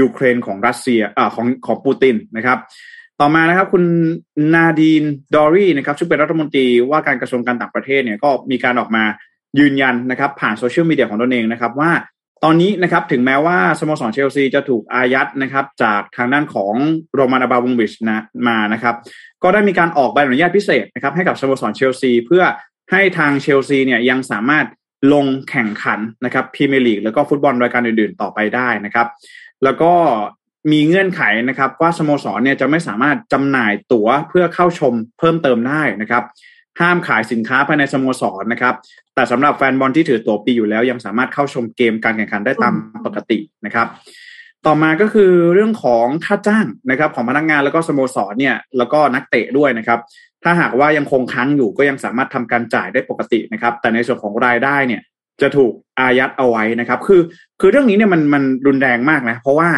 ยูเครนของรัสเซียอ่าของของปูตินนะครับ ต่อมานะครับคุณนาดีนดอร์รีส์นะครับซึ่งเป็นรัฐมนตรีว่าการกระทรวงการต่างประเทศเนี่ยก็มีการออกมายืนยันนะครับ ผ่านโซเชียลมีเดียของตนเองนะครับว่าตอนนี้นะครับถึงแม้ว่าสโมสรเชลซีจะถูกอายัดนะครับจากทางด้านของโรมานอาบาวงบิชนะมานะครับก็ได้มีการออกใบอนุญาตพิเศษนะครับให้กับสโมสรเชลซีเพื่อให้ทางเชลซีเนี่ยยังสามารถลงแข่งขันนะครับพรีเมียร์ลีกแล้วก็ฟุตบอลรายการอื่นๆ ต่อไปได้นะครับ แล้วก็มีเงื่อนไขนะครับ ว่าสโมสรเนี่ยจะไม่สามารถจำหน่ายตั๋วเพื่อเข้าชมเพิ่มเติมได้นะครับ ห้ามขายสินค้าภายในสโมสรนะครับ แต่สำหรับแฟนบอลที่ถือตั๋วปีอยู่แล้ว ยังสามารถเข้าชมเกมการแข่งขันได้ตามปกตินะครับ ต่อมาก็คือเรื่องของค่าจ้างนะครับ ของพนักงงานแล้วก็สโมสรเนี่ยแล้วก็นักเตะด้วยนะครับ ถ้าหากว่ายังคงค้างอยู่ก็ยังสามารถทำการจ่ายได้ปกตินะครับ แต่ในส่วนของรายได้เนี่ย จะถูกอายัดเอาไว้นะครับ คือคือเรื่องนี้เนี่ยมันมันรุนแรงมากนะ เพราะว่า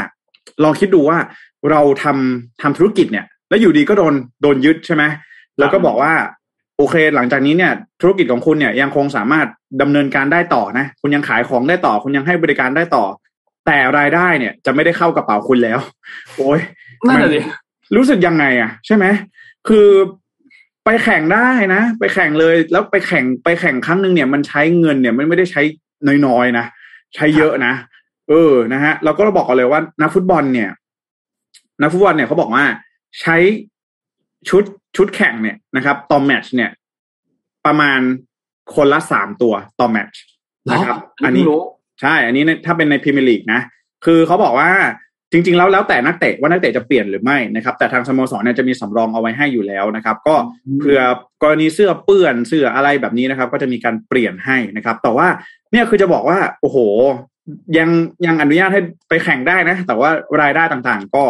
ลองคิดดูว่าเราทำทำธุรกิจเนี่ย แล้วอยู่ดีก็โดนโดนยึดใช่ไหมแล้วก็บอกว่าโอเค หลังจากนี้เนี่ย ธุรกิจของคุณเนี่ยยังคงสามารถดำเนินการได้ต่อนะ คุณยังขายของได้ต่อ คุณยังให้บริการได้ต่อ แต่รายได้เนี่ย จะไม่ได้เข้ากระเป๋าคุณแล้ว โอ้ยนั่นแหละดิรู้สึกยังไงอะ ใช่ไหมคือ ไปแข่งได้นะ ไปแข่งเลยแล้วไปแข่งไปแข่งครั้งหนึ่งเนี่ยมันใช้เงินเนี่ยมันไม่ได้ใช้น้อยๆนะใช้เยอะนะเออนะฮะเราก็บอกกันเลยว่านักฟุตบอลเนี่ยนักฟุตบอลเนี่ยเขาบอกว่าใช้ชุดชุดแข่งเนี่ยนะครับต่อแมตช์เนี่ย ประมาณคนละสามตัวต่อแมตช์นะครับ อันนี้รู้ใช่ อันนี้ถ้าเป็นในพรีเมียร์ลีกนะ คือเขาบอกว่า จริง ๆ แล้วแล้วแต่นักเตะว่านักเตะจะเปลี่ยนหรือไม่นะครับแต่ทางสโมสรเนี่ยจะมีสำรองเอาไว้ให้อยู่แล้วนะครับ ก็เผื่อกรณีเสื้อเปื้อนเสื้ออะไรแบบนี้นะครับ ก็จะมีการเปลี่ยนให้นะครับ แต่ว่าเนี่ยคือจะบอกว่าโอ้โห ยังยังอนุญาตให้ไปแข่งได้นะ แต่ว่ารายได้ต่างๆ ก็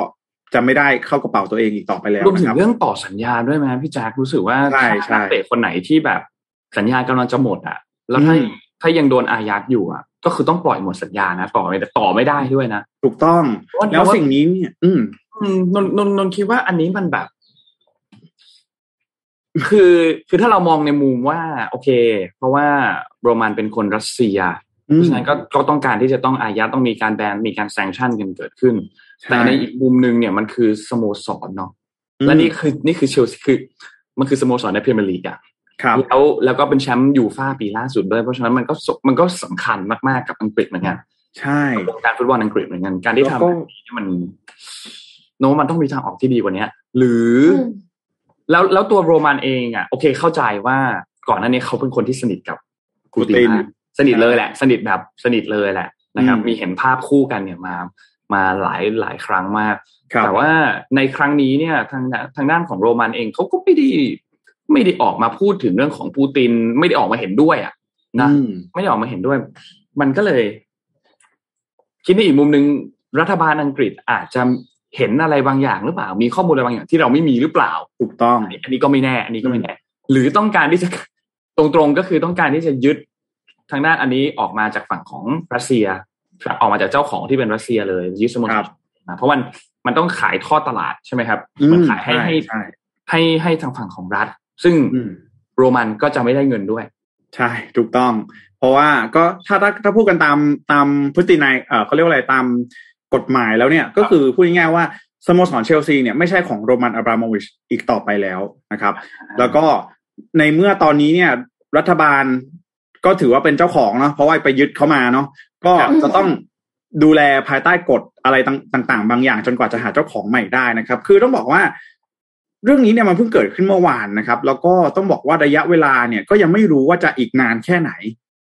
จะไม่ได้เข้ากระเป๋าตัวเองอีกต่อไปแล้วรวมถึนะคงรับเรื่องต่อสัญญาด้วยไหมพี่แจ๊ครู้สึกว่าใช่ใช่ถ้านักเตะคนไหนที่แบบสัญญากำลังจะหมดอะ แล้วถ้าอืมถ้ายังโดนอายัดอยู่อะ ก็คือต้องปล่อยหมดสัญญานะต่อไม่ต่อไม่ได้ด้วยนะถูกต้องเพราะว่าแล้วสิ่งนี้เนี่ย อืมอืมนนนนนนคิดว่าอันนี้มันแบบ คือคือถ้าเรามองในมุมว่า โอเค เพราะว่าโรมันเป็นคนรัสเซียอืมเพราะฉะนั้นก็ก็ต้องการที่จะต้องอายัดต้องมีการแบนมีการ sanction กันเกิดขึ้นใช่แต่ในอีกมุมหนึ่งเนี่ยมันคือสโมสรเนาะอืมและนี่คือนี่คือเชลซีคือ มันคือสโมสรในพรีเมียร์ลีกอะครับ แล้วแล้วก็เป็นแชมป์ยูฟ่าปีล่าสุดด้วยเพราะฉะนั้นมันก็สมันก็สำคัญมากๆกับอังกฤษเหมือนกันใช่วงการฟุตบอลอังกฤษเหมือนกันการที่แล้วทำก็แบบนี้มัน โน้มันต้องมีทางออกที่ดีกว่านี้หรืออมแล้วแล้วตัวโรมันเองอะ โอเคเข้าใจว่าก่อนหน้านี้เขาเป็นคนที่สนิทกับกูตินกูตินมากสนิทเลยแหละ สนิทแบบสนิทเลยแหละนะครับอืมมีเห็นภาพคู่กันเนี่ยมา มาหลายหลายครั้งมากครับแต่ว่าในครั้งนี้เนี่ยทางทางด้านของโรมันเองเขาก็ไม่ได้ ไม่ได้ออกมาพูดถึงเรื่องของปูติน ไม่ได้ออกมาเห็นด้วยอะนะอืมไม่ได้ออกมาเห็นด้วย มันก็เลย คิดในอีกมุมหนึ่งรัฐบาลอังกฤษอาจจะเห็นอะไรบางอย่างหรือเปล่า มีข้อมูลอะไรบางอย่างที่เราไม่มีหรือเปล่า ถูกต้อง อันนี้ก็ไม่แน่ อันนี้ก็ไม่แน่ หรือต้องการที่จะตรงๆก็คือต้องการที่จะยึดทางด้านอันนี้ออกมาจากฝั่งของรัสเซีย ออกมาจากเจ้าของที่เป็นรัสเซียเลยยึดสโมสครัรบนะเพราะมันมันต้องขายทอดตลาดใช่ไหมครับอืมันมขายให้ใช่ให้ใช่ให้ให้ทางฝั่งของรัฐ ซึ่งอืมโรมันก็จะไม่ได้เงินด้วย ใช่ถูกต้อง เพราะว่าก็ถ้าถ้าถ้าพูดกันตามตามพฤตินัยเออเขาเรียกว่าอะไรตามกฎหมายแล้วเนี่ยก็คือพูดง่ายๆว่าสโมสรเชลซีเนี่ยไม่ใช่ของโรมันอับราโมวิชอีกต่อไปแล้วนะครับ แล้วก็ในเมื่อตอนนี้เนี่ยรัฐบาลก็ถือว่าเป็นเจ้าของเนาะเพราะว่าไปยึดเขามาเนาะก็ครับจะต้องดูแลภายใต้กฎอะไรต่างๆ บางอย่างจนกว่าจะหาเจ้าของใหม่ได้นะครับ คือต้องบอกว่า เรื่องนี้เนี่ยมันเพิ่งเกิดขึ้นเมื่อวานนะครับ แล้วก็ต้องบอกว่าระยะเวลาเนี่ยก็ยังไม่รู้ว่าจะอีกนานแค่ไหน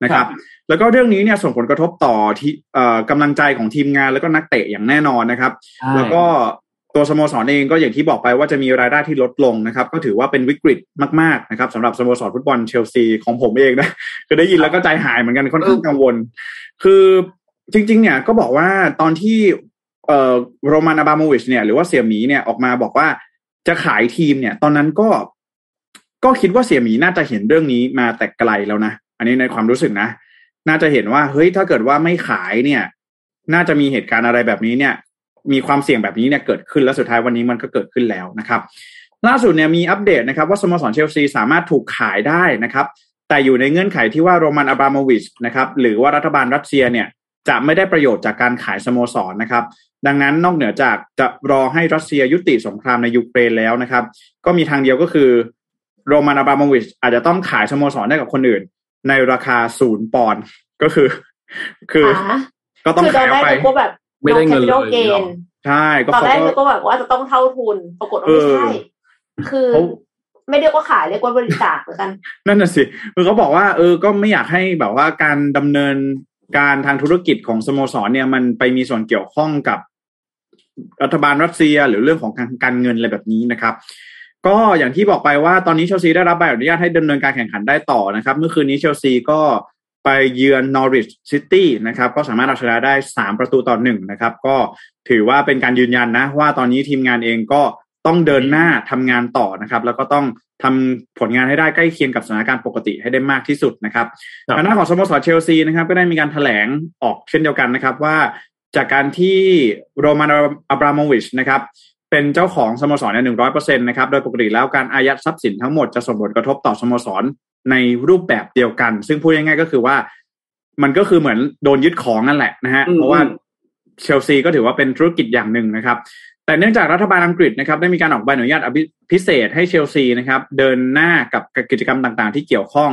นะครับ แล้วก็เรื่องนี้เนี่ยส่งผลกระทบต่อที่เอ่อกำลังใจของทีมงานแล้วก็นักเตะอย่างแน่นอนนะครับใช่แล้วก็ตัวสโมสรเองก็อย่างที่บอกไปว่าจะมีรายได้ที่ลดลงนะครับ ก็ถือว่าเป็นวิกฤตมากๆนะครับสำหรับสโมสรฟุตบอลเชลซีของผมเองนะคือได้ยินแล้วก็ใจหายเหมือนกันค่อนข้างกังวล คือจริง ๆ เนี่ยก็บอกว่าตอนที่เอ่อโรมันอาบาโมวิชเนี่ยหรือว่าเสี่ยหมีเนี่ยออกมาบอกว่า จะขายทีมเนี่ย ตอนนั้นก็ก็คิดว่าเสี่ยหมีน่าจะเห็นเรื่องนี้มาแต่ไกลแล้วนะ อันนี้ในความรู้สึกนะ น่าจะเห็นว่าเฮ้ยถ้าเกิดว่าไม่ขายเนี่ย น่าจะมีเหตุการณ์อะไรแบบนี้เนี่ย มีความเสี่ยงแบบนี้เนี่ยเกิดขึ้นแล้วสุดท้ายวันนี้มันก็เกิดขึ้นแล้วนะครับ ล่าสุดเนี่ยมีอัปเดตนะครับ ว่าสโมสรเชลซีสามารถถูกขายได้นะครับ แต่อยู่ในเงื่อนไขที่ว่าโรมันอับราโมวิชนะครับหรือว่ารัฐบาลรัสเซียเนี่ย จะไม่ได้ประโยชน์จากการขายสโมสรนะครับ ดังนั้นนอกเหนือจากจะรอให้รัสเซียยุติสงครามในยูเครนแล้วนะครับ ก็มีทางเดียวก็คือโรมันอับราโมวิชอาจจะต้องขายสโมสรให้กับคนอื่น ในราคาศูนย์ปอนด์ก็คือ คืออ่าก็ต้องคือตอขายนอแรอกกไปนึกว่าแบบไม่ได้เงินเลยโเกนใช่ก็ตอนเขาแรกก็นึกว่าแบบว่าจะต้องเท่าทุน ปรากฏว่าไม่ใช่เออคือเขาไม่เรียกว่าขายเรียกว่าบริจาคเหมือนกัน นั่นน่ะสิคือเขาบอกว่าเออก็ไม่อยากให้แบบว่าการดำเนิน การทางธุรกิจของสโมสรเนี่ยมันไปมีส่วนเกี่ยวข้องกับรัฐบาลรัสเซีย หรือเรื่องของการการเงินอะไรแบบนี้นะครับ ก็อย่างที่บอกไปว่าตอนนี้เชลซีได้รับใบอนุญาตให้ดำเนินการแข่งขันได้ต่อนะครับ เมื่อคืนนี้เชลซีก็ไปเยือนนอริชซิตี้นะครับ ก็สามารถเอาชนะได้ 3 ประตูต่อหนึ่งนะครับ ก็ถือว่าเป็นการยืนยันนะ ว่าตอนนี้ทีมงานเองก็ต้องเดินหน้าทำงานต่อนะครับ แล้วก็ต้อง ทำผลงานให้ได้ใกล้เคียงกับสถานการณ์ปกติให้ได้มากที่สุดนะครับครับทางด้านของสโมสรเชลซีนะครับ ก็ได้มีการแถลงออกเช่นเดียวกันนะครับว่าจากการที่โรมันอับราโมวิชนะครับเป็นเจ้าของสโมสรเนี่ยหนึ่งร้อยเปอร์เซ็นต์นะครับโดยปกติแล้วการอายัดทรัพย์สินทั้งหมดจะส่งผลกระทบต่อสโมสรในรูปแบบเดียวกัน ซึ่งพูดง่ายๆก็คือว่า มันก็คือเหมือนโดนยึดของนั่นแหละนะฮะอืมเพราะว่าเชลซีก็ถือว่าเป็นธุรกิจอย่างหนึ่งนะครับ แต่เนื่องจากรัฐบาลอังกฤษนะครับได้มีการออกใบอนุญาตพิเศษให้เชลซีนะครับเดินหน้ากับกิจกรรมต่างๆ ที่เกี่ยวข้อง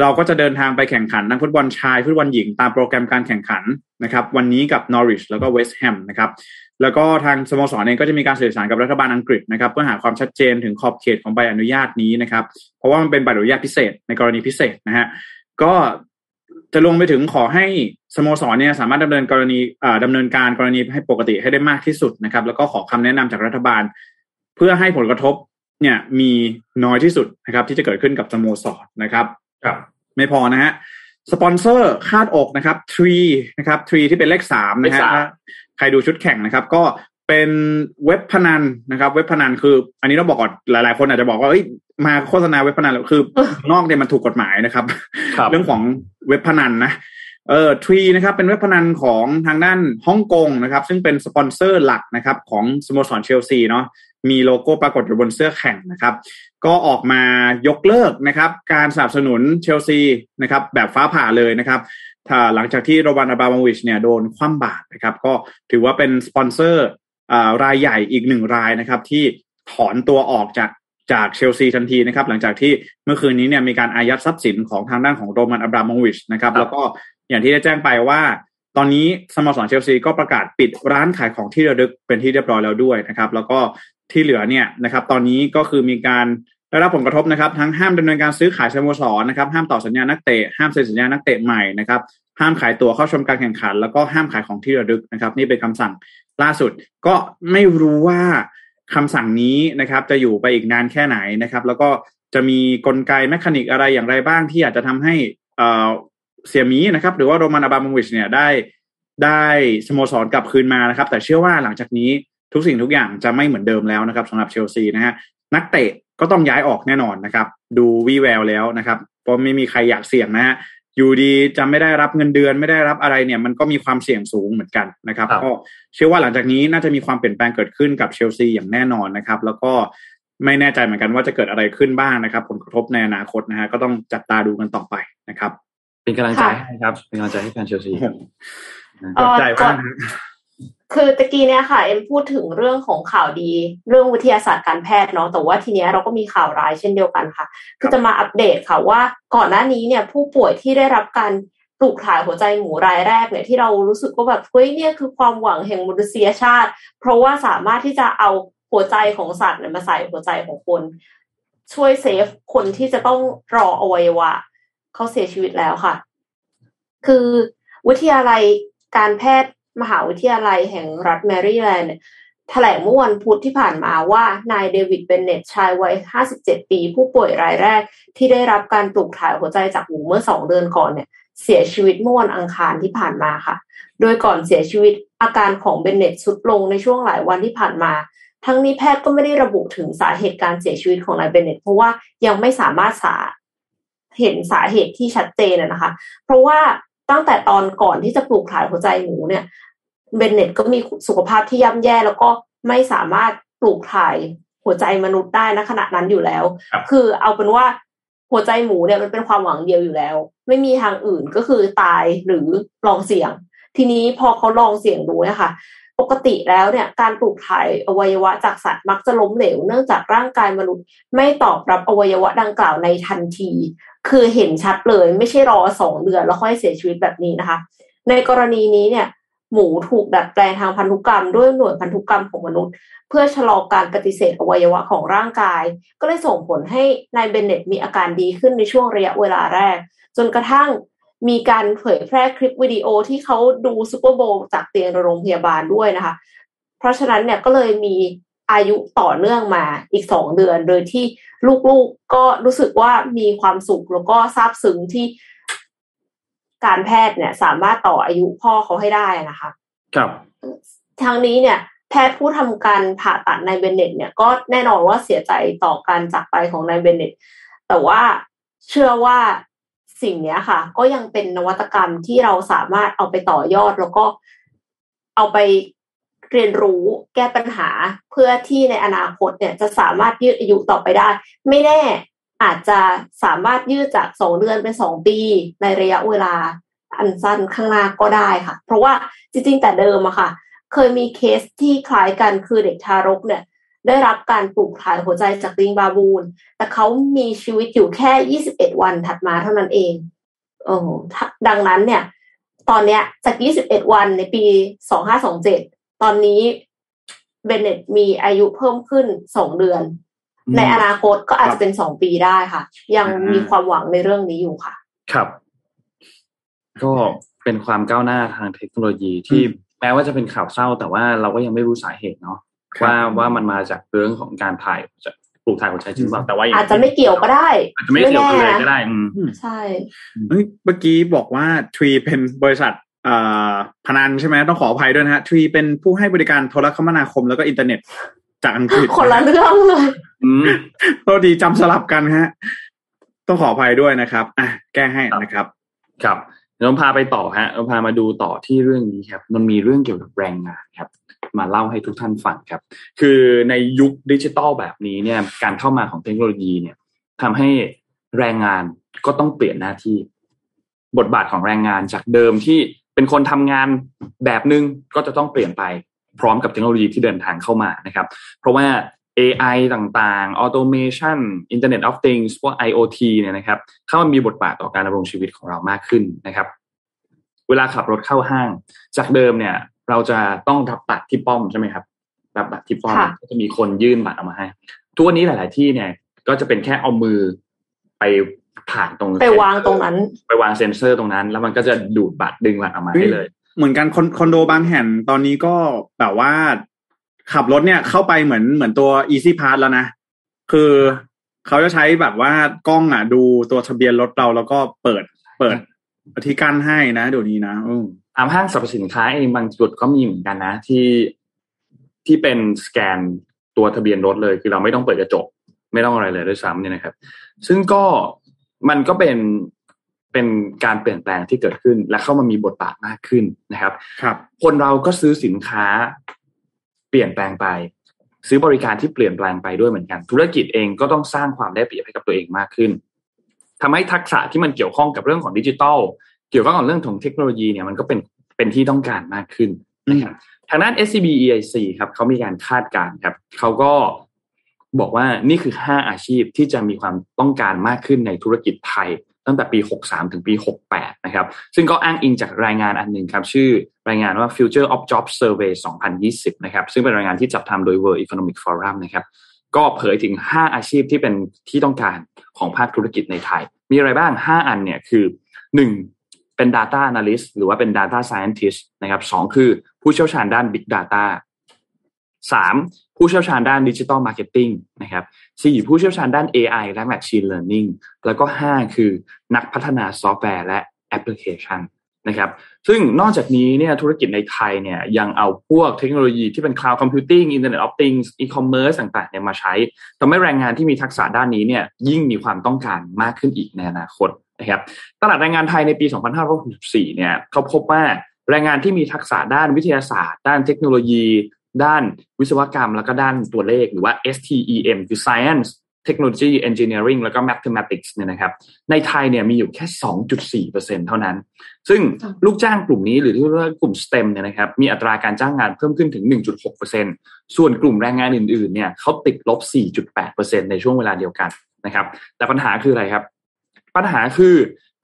เราก็จะเดินทางไปแข่งขันทั้งฟุตบอลชายฟุตบอลหญิงตามโปรแกรมการแข่งขันนะครับวันนี้กับนอริชแล้วก็เวสต์แฮมนะครับแล้วก็ทางสโมสรเองก็จะมีการสื่อสารกับรัฐบาลอังกฤษนะครับเพื่อหาความชัดเจนถึงขอบเขตของใบอนุญาตนี้นะครับเพราะว่ามันเป็นใบอนุญาตพิเศษในกรณีพิเศษนะฮะก็ จะลงไปถึงขอให้สโมสรเนี่ยสามารถดำเนินกรณีอ่าดำเนินการกรณีให้ปกติให้ได้มากที่สุดนะครับ แล้วก็ขอคำแนะนำจากรัฐบาล เพื่อให้ผลกระทบเนี่ยมีน้อยที่สุดนะครับ ที่จะเกิดขึ้นกับสโมสรนะครับครับไม่พอนะฮะสปอนเซอร์คาดอกนะครับทรีนะครับทรีที่เป็นเลขสามนะฮะเลขสามถ้าใครดูชุดแข่งนะครับ ก็ เป็นเว็บพนันนะครับ เว็บพนันคือ อันนี้ต้องบอกก่อนหลาย ๆ คนอาจจะบอกว่าเอ้ยมาโฆษณาเว็บพนันแล้วคือนอกเนี่ยมันถูกกฎหมายนะครับครับเรื่องของเว็บพนันนะเออ Three นะครับเป็นเว็บพนันของทางด้านฮ่องกงนะครับ ซึ่งเป็นสปอนเซอร์หลักนะครับของสโมสรเชลซีเนาะมีโลโก้ปรากฏอยู่บนเสื้อแข่งนะครับ ก็ออกมายกเลิกนะครับ การสนับสนุนเชลซีนะครับ แบบฟ้าผ่าเลยนะครับถ้าหลังจากที่โรมันอับราโมวิชเนี่ยโดนคว่ำบาตรนะครับ ก็ถือว่าเป็นสปอนเซอร์อ่า รายใหญ่อีกหนึ่งรายนะครับ ที่ถอนตัวออกจากจากเชลซีทันทีนะครับ หลังจากที่เมื่อคืนนี้เนี่ยมีการอายัดทรัพย์สินของทางด้านของโรมันอับราโมวิชนะครับครับ แล้วก็อย่างที่ได้แจ้งไปว่า ตอนนี้สโมสรเชลซีก็ประกาศปิดร้านขายของที่ระลึกเป็นที่เรียบร้อยแล้วด้วยนะครับ แล้วก็ที่เหลือเนี่ยนะครับ ตอนนี้ก็คือมีการได้รับผลกระทบนะครับ ทั้งห้ามดำเนินการซื้อขายสโมสรนะครับ ห้ามต่อสัญญานักเตะห้ามเซ็นสัญญานักเตะใหม่นะครับห้ามขายตั๋วเข้าชมการแข่งขัน แล้วก็ห้ามขายของที่ระลึกนะครับ นี่เป็นคำสั่ง ล่าสุดก็ไม่รู้ว่าคำสั่งนี้นะครับ จะอยู่ไปอีกนานแค่ไหนนะครับ แล้วก็จะมีกลไกแมคานิกอะไรอย่างไรบ้างที่อาจจะทำให้เอ่อเสียมีนะครับ หรือว่าโรมันอาบามวิชเนี่ยได้ได้สโมสรกลับคืนมานะครับ แต่เชื่อว่าหลังจากนี้ทุกสิ่งทุกอย่างจะไม่เหมือนเดิมแล้วนะครับสำหรับเชลซีนะฮะนักเตะก็ต้องย้ายออกแน่นอนนะครับ ดูวีแววแล้วนะครับเพราะไม่มีใครอยากเสี่ยงนะฮะ อยู่ดีจะไม่ได้รับเงินเดือนไม่ได้รับอะไรเนี่ย มันก็มีความเสี่ยงสูงเหมือนกันนะครับครับก็เชื่อว่าหลังจากนี้น่าจะมีความเปลี่ยนแปลงเกิดขึ้นกับเชลซีอย่างแน่นอนนะครับ แล้วก็ไม่แน่ใจเหมือนกันว่าจะเกิดอะไรขึ้นบ้างนะครับ ผลกระทบในอนาคตนะฮะก็ต้องจับตาดูกันต่อไปนะครับ เป็นกำลังใจค่ะให้ครับ เป็นกำลังใจให้แฟนเชลซีครับเอ่อใจก่มาอกนนะ คือตะกี้เนี่ยค่ะ เอ็มพูดถึงเรื่องของข่าวดี เรื่องวิทยาศาสตร์การแพทย์เนาะแต่ว่าทีเนี้ยเราก็มีข่าวร้ายเช่นเดียวกันค่ะ คือจะมาอัปเดตค่ะว่าก่อนหน้านี้เนี่ย ผู้ป่วยที่ได้รับการปลูกถ่ายหัวใจหมูรายแรกเนี่ยที่เรารู้สึกว่าแบบเฮ้ยเนี่ยคือความหวังแห่งมนุษยชาติ เพราะว่าสามารถที่จะเอาหัวใจของสัตว์เนี่ยมาใส่หัวใจของคน ช่วยเซฟคนที่จะต้องรออวัยวะเขาเสียชีวิตแล้วค่ะ คือวิทยาลัยการแพทย์ มหาวิทยาลัยแห่งรัฐแมริแลนด์แถลงเมื่อวันพุธที่ผ่านมาว่านายเดวิดเบนเนตชายวัย 57 ปี ผู้ป่วยรายแรก ที่ได้รับการปลูกถ่ายหัวใจจากหมูเมื่อสองเดือนก่อนเนี่ยเสียชีวิตเมื่อวันอังคารที่ผ่านมาค่ะ โดยก่อนเสียชีวิตอาการของเบนเนตสุดลงในช่วงหลายวันที่ผ่านมา ทั้งนี้แพทย์ก็ไม่ได้ระบุถึงสาเหตุการเสียชีวิตของนายเบนเนตเพราะว่ายังไม่สามารถสาเห็นสาเหตุที่ชัดเจนนะคะ เพราะว่าตั้งแต่ตอนก่อนที่จะปลูกถ่ายหัวใจหมูเนี่ย เบนเน็ตก็มีสุขภาพที่ย่ำแย่แล้วก็ไม่สามารถปลูกถ่ายหัวใจมนุษย์ได้นะขณะนั้นอยู่แล้ว คือเอาเป็นว่าหัวใจหมูเนี่ยมันเป็นความหวังเดียวอยู่แล้ว ไม่มีทางอื่นก็คือตายหรือลองเสี่ยง ทีนี้พอเขาลองเสี่ยงดูเนี่ยค่ะปกติแล้วเนี่ยการปลูกถ่ายอวัยวะจากสัตว์มักจะล้มเหลวเนื่องจากร่างกายมนุษย์ ไม่ตอบรับอวัยวะดังกล่าวในทันที คือเห็นชัดเลยไม่ใช่รอสองเดือนแล้วค่อยเสียชีวิตแบบนี้นะคะ ในกรณีนี้เนี่ย หมูถูกดัดแปลงทางพันธุกรรมด้วยหน่วยพันธุกรรมของมนุษย์ เพื่อชะลอการปฏิเสธอวัยวะของร่างกาย ก็เลยส่งผลให้นายเบนเน็ตมีอาการดีขึ้นในช่วงระยะเวลาแรก จนกระทั่งมีการเผยแพร่คลิปวิดีโอที่เขาดูซูเปอร์โบว์จากเตียงโรงพยาบาลด้วยนะคะ เพราะฉะนั้นเนี่ยก็เลยมีอายุต่อเนื่องมาอีกสองเดือน โดยที่ลูกๆกก็รู้สึกว่ามีความสุขแล้วก็ซาบซึ้งที่ การแพทย์เนี่ย สามารถต่ออายุพ่อเขาให้ได้นะคะ ครับทางนี้เนี่ย แพทย์ผู้ทำการผ่าตัดนายเบนเน็ตเนี่ยก็แน่นอนว่าเสียใจต่อการจากไปของนายเบนเน็ตแต่ว่าเชื่อว่าสิ่งนี้ค่ะ ก็ยังเป็นนวัตกรรมที่เราสามารถเอาไปต่อยอด แล้วก็เอาไปเรียนรู้แก้ปัญหาเพื่อที่ในอนาคตเนี่ยจะสามารถยืดอายุต่อไปได้ ไม่แน่ อาจจะสามารถยืดจากสองเดือนเป็นสองปีในระยะเวลาอันสั้นข้างหน้าก็ได้ค่ะ เพราะว่าจริงๆแต่เดิมอะค่ะ เคยมีเคสที่คล้ายกันคือเด็กทารกเนี่ย ได้รับการปลูกถ่ายหัวใจจากลิงบาบูน แต่เขามีชีวิตอยู่แค่ 21 วันถัดมาเท่านั้นเองเออดังนั้นเนี่ย ตอนเนี้ยจาก 21 วันในปี 2527 ตอนนี้เบนเน็ตมีอายุเพิ่มขึ้น 2 เดือน ในอนาคตก็อาจจะเป็น2ปีได้ค่ะ ยังมีความหวังในเรื่องนี้อยู่ค่ะ ครับ ก็เป็นความก้าวหน้าทางเทคโนโลยีที่แม้ว่าจะเป็นข่าวเศร้า แต่ว่าเราก็ยังไม่รู้สาเหตุเนาะว่าว่ามันมาจากเรื่องของการถ่ายจะปลูกถ่ายหัวใจจริงหรือเปล่าแต่ว่าอาจจะไม่เกี่ยวก็ได้ อาจจะไม่เกี่ยวกันเลยก็ได้อืมใช่เฮ้ยเมื่อกี้บอกว่า Three เป็นบริษัทเอ่อพนันใช่ไหมต้องขออภัยด้วยนะฮะ Three เป็นผู้ให้บริการโทรคมนาคมแล้วก็อินเทอร์เน็ตจากอังกฤษคนละเรื่องเลยอืม โทษทีจำสลับกันฮะ ต้องขออภัยด้วยนะครับอะแก้ให้นะครับ ครับเดี๋ยวเราพาไปต่อฮะเราพามาดูต่อที่เรื่องนี้ครับ มันมีเรื่องเกี่ยวกับแรงงานครับ มาเล่าให้ทุกท่านฟังครับ คือในยุคดิจิตอลแบบนี้เนี่ย การเข้ามาของเทคโนโลยีเนี่ยทำให้แรงงานก็ต้องเปลี่ยนหน้าที่ บทบาทของแรงงานจากเดิมที่เป็นคนทำงานแบบนึงก็จะต้องเปลี่ยนไปพร้อมกับเทคโนโลยีที่เดินทางเข้ามานะครับ เพราะว่า AI ต่างๆ Automation Internet of Things พวก IoT เนี่ยนะครับเข้ามามีบทบาทต่อการดำรงชีวิตของเรามากขึ้นนะครับเวลาขับรถเข้าห้าง จากเดิมเนี่ย เราจะต้องรับบัตรที่ป้อมใช่ไหมครับรับบัตรที่ป้อมค่ะก็จะมีคนยื่นบัตรออกมาให้ ทุกวันนี้หลาย ๆ ที่เนี่ย ก็จะเป็นแค่เอามือไปผ่านตรงไปวางตรงนั้น ไปวางเซ็นเซอร์ตรงนั้น แล้วมันก็จะดูดบัตรดึงบัตรออกมาให้เลย เหมือนกันคอนคอนโดบางแห่งตอนนี้ก็แบบว่า ขับรถเนี่ยเข้าไปเหมือนเหมือนตัว Easy Pass แล้วนะ คือเขาจะใช้แบบว่ากล้องอะ ดูตัวทะเบียนรถเราแล้วก็เปิดเปิดที่กั้นให้นะเดี๋ยวนี้นะอืมตามห้างสรรพสินค้าเองบางจุดก็มีเหมือนกันนะ ที่ที่เป็นสแกนตัวทะเบียนรถเลย คือเราไม่ต้องเปิดกระจก ไม่ต้องอะไรเลยด้วยซ้ำเนี่ยนะครับ ซึ่งก็มันก็เป็นเป็นการเปลี่ยนแปลงที่เกิดขึ้นและเข้ามามีบทบาทมากขึ้นนะครับครับ คนเราก็ซื้อสินค้าเป ลี่ยนแปลงไป ซื้อบริการที่เปลี่ยนแปลงไปด้วยเหมือนกัน ธุรกิจเองก็ต้องสร้างความได้เปรียบให้กับตัวเองมากขึ้นทำให้ทักษะที่มันเกี่ยวข้องกับเรื่องของดิจิทัลเกี่ยวข้องกับเรื่องของเทคโนโลยีเนี่ยมันก็เป็นเป็นที่ต้องการมากขึ้นนะครับทางด้าน SCB EIC ครับเขามีการคาดการณ์ครับเขาก็บอกว่านี่คือ 5 อาชีพที่จะมีความต้องการมากขึ้นในธุรกิจไทย ตั้งแต่ปี 63 ถึงปี 68 นะครับ ซึ่งก็อ้างอิงจากรายงานอันหนึ่งครับ ชื่อรายงานว่า Future of Jobs Survey 2020 นะครับ ซึ่งเป็นรายงานที่จัดทำโดย World Economic Forum นะครับ ก็เผยถึง 5 อาชีพที่เป็นที่ต้องการของภาคธุรกิจในไทย มีอะไรบ้าง 5 อันเนี่ยคือ 1. เป็น Data Analyst หรือว่าเป็น Data Scientist นะครับ 2 คือผู้เชี่ยวชาญด้าน Big Data 3. ผู้เชี่ยวชาญด้าน Digital Marketing นะครับ 4. ผู้เชี่ยวชาญด้าน AI และ Machine Learning แล้วก็5คือนักพัฒนาซอฟต์แวร์และแอปพลิเคชันนะครับซึ่งนอกจากนี้เนี่ยธุรกิจในไทยเนี่ยยังเอาพวกเทคโนโลยีที่เป็น cloud computing internet of things e-commerce ต่างๆเนี่ยมาใช้ทำให้แรงงานที่มีทักษะด้านนี้เนี่ยยิ่งมีความต้องการมากขึ้นอีกในอนาคตนะครับตลาดแรงงานไทยในปี 2564 เนี่ยเขาพบว่าแรงงานที่มีทักษะด้านวิทยาศาสตร์ ด้านเทคโนโลยี ด้านวิศวกรรมแล้วก็ด้านตัวเลขหรือว่า STEM คือ Science Technology Engineering แล้วก็ Mathematics เนี่ยนะครับ ในไทยเนี่ยมีอยู่แค่ 2.4%เท่านั้น ซึ่งลูกจ้างกลุ่มนี้หรือที่เรียกว่ากลุ่ม STEM เนี่ยนะครับ มีอัตราการจ้างงานเพิ่มขึ้นถึง 1.6%ส่วนกลุ่มแรงงานอื่นๆ เนี่ยเขาติดลบ 4.8%ในช่วงเวลาเดียวกันนะครับ แต่ปัญหาคืออะไรครับ ปัญหาคือ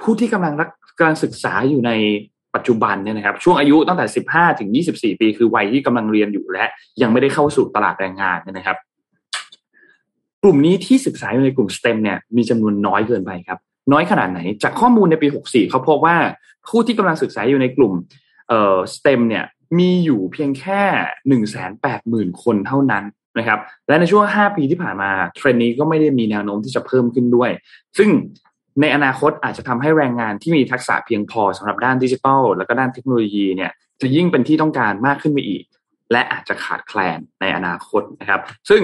ผู้ที่กำลังรักกำลังศึกษาอยู่ใน ปัจจุบันเนี่ยนะครับช่วงอายุตั้งแต่ 15 ถึง 24 ปี คือวัยที่กำลังเรียนอยู่และยังไม่ได้เข้าสู่ตลาดแรงงานเนี่ยนะครับ กลุ่มนี้ที่ศึกษาอยู่ในกลุ่ม STEM เนี่ยมีจำนวนน้อยเกินไปครับ น้อยขนาดไหน จากข้อมูลในปี 64 เขาพบว่าผู้ที่กำลังศึกษาอยู่ในกลุ่มเอ่อ STEM เนี่ยมีอยู่เพียงแค่ 180,000 คนเท่านั้นนะครับ และในช่วง 5 ปีที่ผ่านมาเทรนนี้ก็ไม่ได้มีแนวโน้มที่จะเพิ่มขึ้นด้วย ซึ่ง ในอนาคตอาจจะทำให้แรงงานที่มีทักษะเพียงพอสำหรับด้านดิจิทัล แล้วก็ด้านเทคโนโลยีเนี่ยจะยิ่งเป็นที่ต้องการมากขึ้นไปอีก และอาจจะขาดแคลนในอนาคตนะครับ ซึ่ง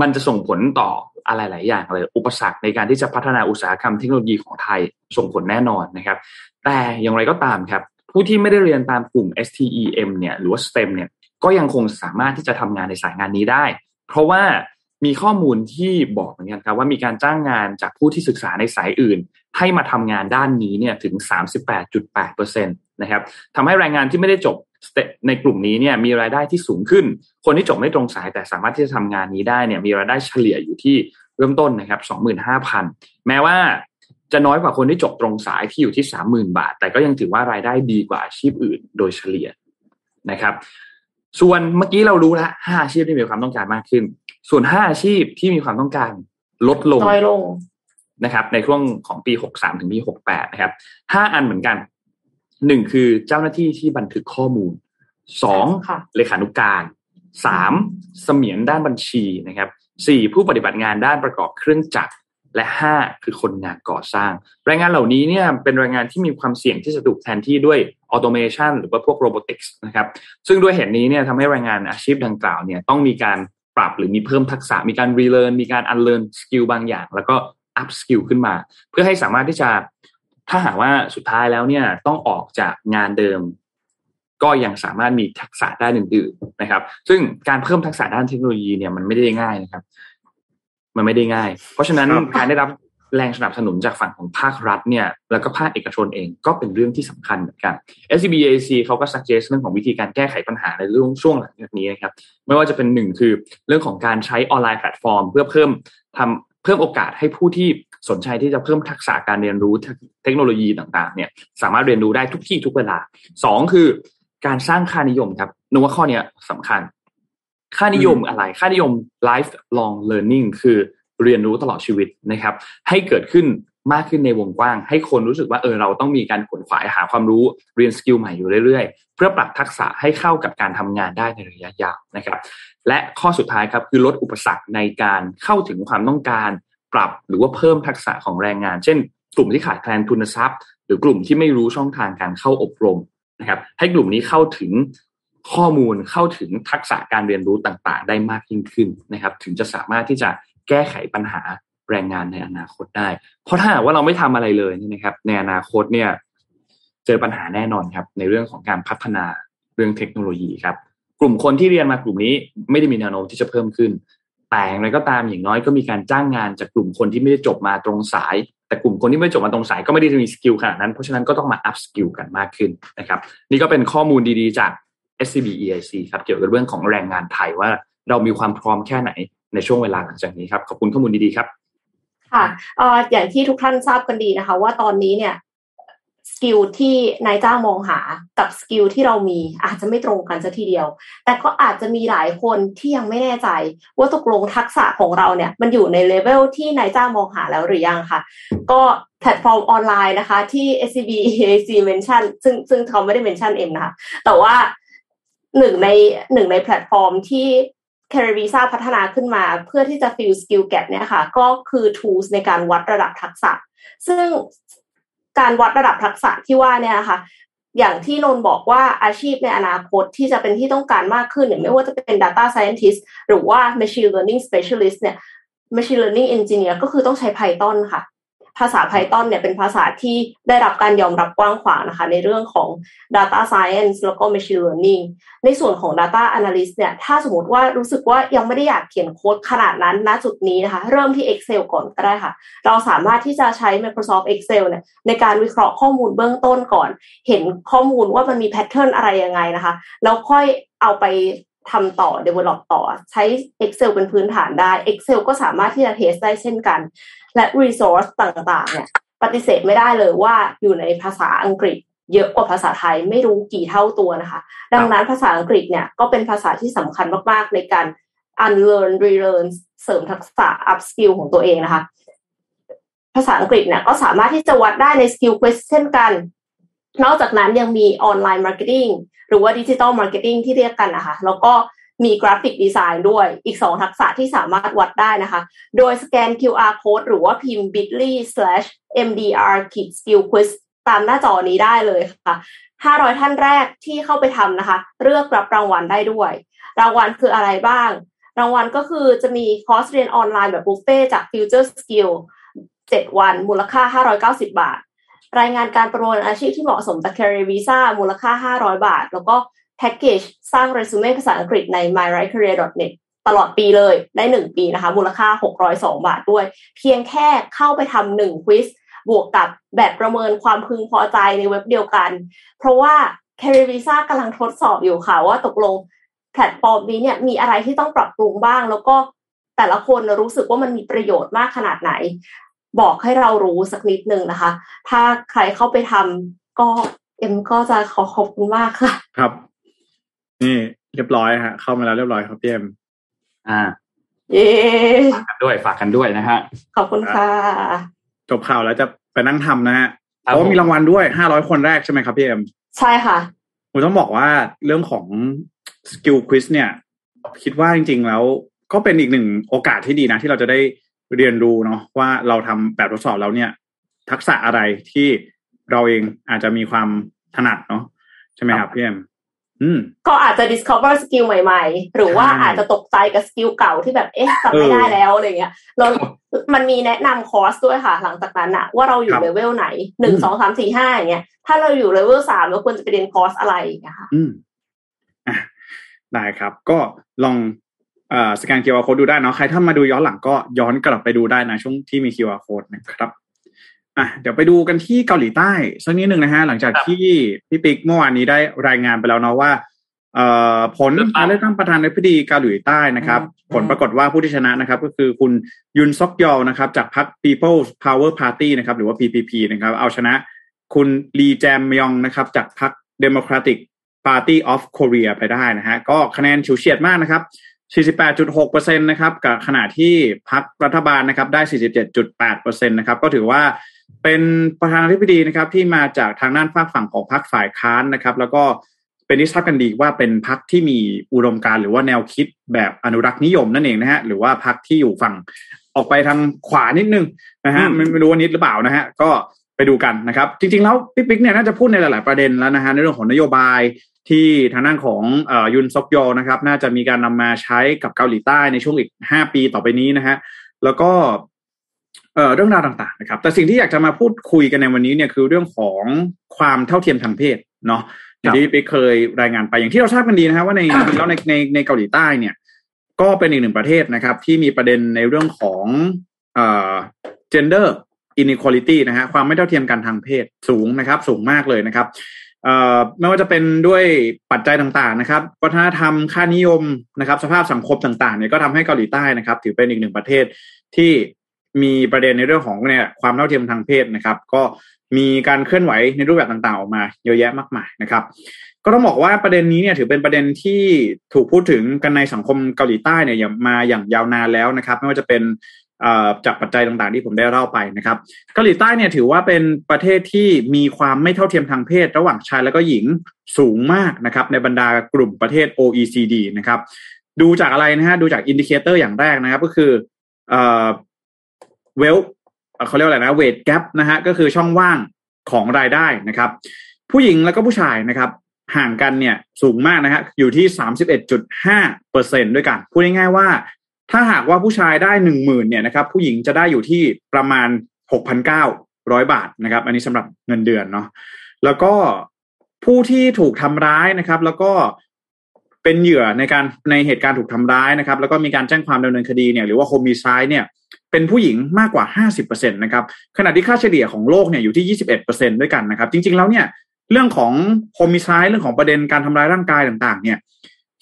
มันจะส่งผลต่ออะไรหลายอย่างเลย อุปสรรคในการที่จะพัฒนาอุตสาหกรรมเทคโนโลยีของไทยส่งผลแน่นอนนะครับ แต่อย่างไรก็ตามครับ ผู้ที่ไม่ได้เรียนตามกลุ่ม STEM เนี่ยหรือว่า STEM เนี่ยก็ยังคงสามารถที่จะทำงานในสายงานนี้ได้ เพราะว่า มีข้อมูลที่บอกเหมือนกันครับว่ามีการจ้างงานจากผู้ที่ศึกษาในสายอื่น ให้มาทำงานด้านนี้เนี่ยถึง 38.8%นะครับทำให้แรงงานที่ไม่ได้จบในกลุ่มนี้เนี่ยมีรายได้ที่สูงขึ้น คนที่จบไม่ตรงสายแต่สามารถที่จะทำงานนี้ได้เนี่ยมีรายได้เฉลี่ยอยู่ที่เริ่มต้นนะครับ 25,000 แม้ว่าจะน้อยกว่าคนที่จบตรงสายที่อยู่ที่ 30,000 บาท แต่ก็ยังถือว่ารายได้ดีกว่าอาชีพอื่น โดยเฉลี่ยนะครับ ส่วนเมื่อกี้เรารู้แล้วห้าอาชีพที่มีความต้องการมากขึ้น ส่วนห้าอาชีพที่มีความต้องการลดลงน้อยลงนะครับ ในช่วงของปี63ถึงปี68นะครับห้าอันเหมือนกันหนึ่งคือเจ้าหน้าที่ที่บันทึกข้อมูลสองค่ะเลขานุการสามเสมียนด้านบัญชีนะครับสี่ผู้ปฏิบัติงานด้านประกอบเครื่องจักร และห้าคือคนงานก่อสร้าง แรงงานเหล่านี้เนี่ยเป็นแรงงานที่มีความเสี่ยงที่จะถูกแทนที่ด้วย automation หรือว่าพวก robotics นะครับซึ่งด้วยเหตุนี้เนี่ยทำให้แรงงานอาชีพดังกล่าวเนี่ยต้องมีการปรับหรือมีเพิ่มทักษะมีการ relearn มีการ unlearn skill บางอย่าง แล้วก็ upskill ขึ้นมา เพื่อให้สามารถที่จะถ้าหากว่าสุดท้ายแล้วเนี่ยต้องออกจากงานเดิม ก็ยังสามารถมีทักษะด้านอื่นๆนะครับ ซึ่งการเพิ่มทักษะด้านเทคโนโลยีเนี่ยมันไม่ได้ง่ายนะครับ มันไม่ได้ง่าย เพราะฉะนั้นครับการได้รับแรงสนับสนุนจากฝั่งของภาครัฐเนี่ยแล้วก็ภาคเอกชนเองก็เป็นเรื่องที่สำคัญเหมือนกัน SCB EIC เขาก็ suggest เรื่องของวิธีการแก้ไขปัญหาในเรื่องช่วงหลังจากนี้นะครับ ไม่ว่าจะเป็นหนึ่งคือเรื่องของการใช้ออนไลน์แพลตฟอร์ม เพื่อเพิ่มทำเพิ่มโอกาสให้ผู้ที่สนใจที่จะเพิ่มทักษะการเรียนรู้เทคโนโลยีต่างๆเนี่ยสามารถเรียนรู้ได้ทุกที่ทุกเวลาสองคือการสร้างค่านิยมครับนึกว่าข้อเนี้ยสำคัญ ค่านิยมอะไร ค่านิยม lifelong learning คือเรียนรู้ตลอดชีวิตนะครับ ให้เกิดขึ้นมากขึ้นในวงกว้าง ให้คนรู้สึกว่าเออเราต้องมีการขวนขวายหาความรู้เรียนสกิลใหม่อยู่เรื่อยๆ เพื่อปรับทักษะให้เข้ากับการทำงานได้ในระยะยาวนะครับ และข้อสุดท้ายครับคือลดอุปสรรคในการเข้าถึงความต้องการ ปรับหรือว่าเพิ่มทักษะของแรงงาน เช่น กลุ่มที่ขาดแคลนทุนทรัพย์ หรือกลุ่มที่ไม่รู้ช่องทางการเข้าอบรมนะครับ ให้กลุ่มนี้เข้าถึง ข้อมูลเข้าถึงทักษะการเรียนรู้ต่างๆ ได้มากยิ่งขึ้นนะครับ ถึงจะสามารถที่จะแก้ไขปัญหาแรงงานในอนาคตได้ เพราะถ้าว่าเราไม่ทำอะไรเลยนะครับ ในอนาคตเนี่ย เจอปัญหาแน่นอนครับ ในเรื่องของการพัฒนาเรื่องเทคโนโลยีครับ กลุ่มคนที่เรียนมากลุ่มนี้ไม่ได้มีแนวโน้มที่จะเพิ่มขึ้น แต่อย่างไรก็ตามอย่างน้อยก็มีการจ้างงานจากกลุ่มคนที่ไม่ได้จบมาตรงสาย แต่กลุ่มคนที่ไม่จบมาตรงสายก็ไม่ได้มี skill ขนาดนั้นเพราะฉะนั้นก็ต้องมา upskill กันมากขึ้นนะครับ นี่ก็เป็นข้อมูลดีๆจาก SCB EIC ครับเกี่ยวกับเรื่องของแรงงานไทยว่า เรามีความพร้อมแค่ไหนในช่วงเวลาหลังจากนี้ครับ ขอบคุณข้อมูลดีๆครับค่ะเอ่ออย่างที่ทุกท่านทราบกันดีนะคะ ว่าตอนนี้เนี่ย skill ที่นายจ้างมองหากับ skill ที่เรามีอาจจะไม่ตรงกันซะทีเดียว แต่ก็อาจจะมีหลายคนที่ยังไม่แน่ใจ ว่าตกลงทักษะของเราเนี่ย มันอยู่ในเลเวลที่นายจ้างมองหาแล้วหรือยังค่ะ ก็แพลตฟอร์มออนไลน์นะคะ ที่ SCB EIC mention ซึ่งซึ่งเขาไม่ได้ mention เองนะคะแต่ว่า หนึ่งในหนึ่งในแพลตฟอร์มที่ c a r i v i s a พัฒนาขึ้นมา เพื่อที่จะ fill skill gap เนี่ยค่ะ ก็คือ tools ในการวัดระดับทักษะ ซึ่งการวัดระดับทักษะที่ว่าเนี่ยนะคะอย่างที่นนบอกว่าอาชีพในอนาคตที่จะเป็นที่ต้องการมากขึ้นเนี่ยไม่ว่าจะเป็น data scientist หรือว่า machine learning specialist เนี่ย machine learning engineer ก็คือต้องใช้ Python ค่ะ ภาษา Python เนี่ยเป็นภาษาที่ได้รับการยอมรับกว้างขวางนะคะในเรื่องของ data science แล้วก็ machine learning ในส่วนของ data analyst เนี่ยถ้าสมมติว่ารู้สึกว่ายังไม่ได้อยากเขียนโค้ดขนาดนั้นณจุดนี้นะคะ เริ่มที่ Excel ก่อนก็ได้ค่ะ เราสามารถที่จะใช้ Microsoft Excel เนี่ยในการวิเคราะห์ข้อมูลเบื้องต้นก่อน เห็นข้อมูลว่ามันมีแพทเทิร์นอะไรยังไงนะคะ แล้วค่อยเอาไป ทำต่อ develop ต่อ ใช้ Excel เป็นพื้นฐานได้ Excel ก็สามารถที่จะเทสได้เช่นกัน และ resource ต่างๆ เนี่ยปฏิเสธไม่ได้เลยว่าอยู่ในภาษาอังกฤษ เยอะกว่าภาษาไทยไม่รู้กี่เท่าตัวนะคะ ดังนั้นภาษาอังกฤษเนี่ยก็เป็นภาษาที่สำคัญมากๆ ในการ unlearn relearn เสริมทักษะ upskill ของตัวเองนะคะ ภาษาอังกฤษเนี่ยก็สามารถที่จะวัดได้ใน Skill Quest เช่นกัน นอกจากนั้นยังมี online marketing หรือว่า digital marketing ที่เรียกกันนะคะ แล้วก็มี graphic design ด้วยอีก 2 ทักษะที่สามารถวัดได้นะคะ โดยสแกน QR code หรือว่าพิมพ์ bit.ly slash mdr skill quiz ตามหน้าจอนี้ได้เลยค่ะ 500 ท่านแรกที่เข้าไปทำนะคะ เลือกรับรางวัลได้ด้วย รางวัลคืออะไรบ้าง รางวัลก็คือจะมีคอร์สเรียนออนไลน์แบบบุฟเฟ่จาก Future Skill 7 วันมูลค่า 590 บาท รายงานการประเมินอาชีพที่เหมาะสมจาก Career Visa มูลค่า 500 บาท แล้วก็แพ็กเกจสร้างเรซูเม่ภาษาอังกฤษใน myrightcareer.net ตลอดปีเลยได้หนึ่งปีนะคะ มูลค่า 602 บาทด้วย เพียงแค่เข้าไปทำหนึ่งควิสบวกกับแบบประเมินความพึงพอใจในเว็บเดียวกัน เพราะว่า Career Visa กำลังทดสอบอยู่ค่ะว่าตกลงแพลตฟอร์มนี้เนี่ยมีอะไรที่ต้องปรับปรุงบ้าง แล้วก็แต่ละคนรู้สึกว่ามันมีประโยชน์มากขนาดไหน บอกให้เรารู้สักนิดนึงนะคะ ถ้าใครเข้าไปทำก็เอ็มก็จะขอขอบคุณมากค่ะ ครับ นี่เรียบร้อยฮะ เข้ามาแล้วเรียบร้อยครับพี่เอ็มอ่า เย้ฝากกันด้วยฝากกันด้วยนะฮะขอบคุณค่ะจบข่าวแล้วจะไปนั่งทำนะฮะครับเพราะว่าผมมีรางวัลด้วยห้าร้อยคนแรกใช่ไหมครับพี่เอ็มใช่ค่ะผมต้องบอกว่าเรื่องของ Skill Quest เนี่ย คิดว่าจริง ๆ แล้ว ก็เป็นอีกหนึ่งโอกาสที่ดีนะ ที่เราจะได้ เรียนรู้เนาะว่าเราทำแบบทดสอบแล้วเนี่ย ทักษะอะไรที่เราเองอาจจะมีความถนัดเนาะใช่ไหมครับพี่เอ็มอืมก็อาจจะ discover skill ใหม่ ๆ หรือว่าใช่อาจจะตกใจกับ skill เก่าที่แบบเอ๊ะจำไม่ได้แล้วอะไรเงี้ยเรามันมีแนะนำคอร์สด้วยค่ะ หลังจากนั้นอะว่าเราอยู่ครับเลเวลไหนหนึ่งอืมสองสามสี่ห้าอย่างเงี้ยถ้าเราอยู่เลเวลสามเราควรจะไปเรียนคอร์สอะไรอย่างเงี้ยค่ะอืมอะได้ครับ ก็ลองเอ่อ สแกน QR code ดูได้เนาะใครถ้ามาดูย้อนหลังก็ย้อนกลับไปดูได้นะ ช่วงที่มี QR code นะครับอะเดี๋ยวไปดูกันที่เกาหลีใต้สักนิดหนึ่งนะฮะหลังจากครับที่พี่ปิ๊กเมื่อวานนี้ได้รายงานไปแล้วเนาะว่าเอ่อผลเลือกตั้งการเลือกตั้งประธานาธิบดีเกาหลีใต้นะครับอืมผลปรากฏว่าผู้ที่ชนะนะครับ ก็คือคุณยุนซอกยอลนะครับ จากพรรค People's Power Party นะครับ หรือว่า PPP นะครับ เอาชนะคุณลีแจมยองนะครับ จากพรรค Democratic Party of Korea ไปได้นะฮะก็คะแนนฉิวเฉียดมากนะครับ 48.6%นะครับกับขณะที่พรรครัฐบาลนะครับได้ 47.8%นะครับก็ถือว่าเป็นประธานาธิบดีนะครับที่มาจากทางด้านฝากฝั่งของพรรคฝ่ายค้านนะครับ แล้วก็เป็นที่ทราบกันดีว่าเป็นพรรคที่มีอุดมการหรือว่าแนวคิดแบบอนุรักษ์นิยมนั่นเองนะฮะหรือว่าพรรคที่อยู่ฝั่งออกไปทางขวานิดนึงนะฮะไม่รู้ว่านิดหรือเปล่านะฮะก็ ไปดูกันนะครับ จริงๆแล้วพี่ปิ๊กเนี่ยน่าจะพูดในหลาย ๆประเด็นแล้วนะฮะในเรื่องของนโยบายที่ทางด้านของอยุนซอกยอนะครับ น่าจะมีการนำมาใช้กับเกาหลีใต้ในช่วงอีกห้าปีต่อไปนี้นะฮะแล้วก็เรื่องราวต่างๆนะครับ แต่สิ่งที่อยากจะมาพูดคุยกันในวันนี้เนี่ยคือเรื่องของความเท่าเทียมทางเพศเนาะอย่างที่พี่ปิ๊กเคยรายงานไปอย่างที่เราทราบกันดีนะครับว่าในจริงๆแล้วในในในเกาหลีใต้เนี่ย ก็เป็นอีกหนึ่งประเทศนะครับ ที่มีประเด็นในเรื่องของเอ่อ gender inequality นะฮะความไม่เท่าเทียมกันทางเพศสูงนะครับ สูงมากเลยนะครับไม่ว่าจะเป็นด้วยปัจจัยต่างๆนะครับวัฒนธรรมค่านิยมนะครับ สภาพสังคมต่างๆเนี่ยก็ทำให้เกาหลีใต้นะครับ ถือเป็นอีกหนึ่งประเทศที่มีประเด็นในเรื่องของเนี่ยความเท่าเทียมทางเพศนะครับ ก็มีการเคลื่อนไหวในรูปแบบต่างๆออกมาเยอะแยะมากมายนะครับ ก็ต้องบอกว่าประเด็นนี้เนี่ยถือเป็นประเด็นที่ถูกพูดถึงกันในสังคมเกาหลีใต้เนี่ยมาอย่างยาวนานแล้วนะครับ ไม่ว่าจะเป็น จากปัจจัยต่างๆที่ผมได้เล่าไปนะครับเกาหลีใต้เนี่ยถือว่าเป็นประเทศที่มีความไม่เท่าเทียมทางเพศ ระหว่างชายและก็หญิงสูงมากนะครับในบรรดากลุ่มประเทศ OECD นะครับ ดูจากอะไรนะฮะดูจาก indicator อย่างแรกนะครับ ก็คือเอ่อเวลเขาเรียกอะไรนะ wage gap นะฮะก็คือช่องว่างของรายได้นะครับ ผู้หญิงแล้วก็ผู้ชายนะครับ ห่างกันเนี่ยสูงมากนะฮะอยู่ที่สามสิบเอ็ดจุดห้าเปอร์เซ็นด้วยกัน พูดง่ายๆว่า ถ้าหากว่าผู้ชายได้หนึ่งหมื่นเนี่ยนะครับผู้หญิงจะได้อยู่ที่ประมาณหกพันเก้าร้อยบาทนะครับ อันนี้สำหรับเงินเดือนเนาะแล้วก็ผู้ที่ถูกทำร้ายนะครับ แล้วก็เป็นเหยื่อในการในเหตุการณ์ถูกทำร้ายนะครับ แล้วก็มีการแจ้งความดำเนินคดีเนี่ยหรือว่าโฮมิไซด์เนี่ยเป็นผู้หญิงมากกว่า 50%นะครับขณะที่ค่าเฉลี่ยของโลกเนี่ยอยู่ที่ 21%ด้วยกันนะครับ จริง ๆแล้วเนี่ยเรื่องของโฮมิไซด์เรื่องของประเด็นการทำร้ายร่างกายต่าง ๆ เนี่ย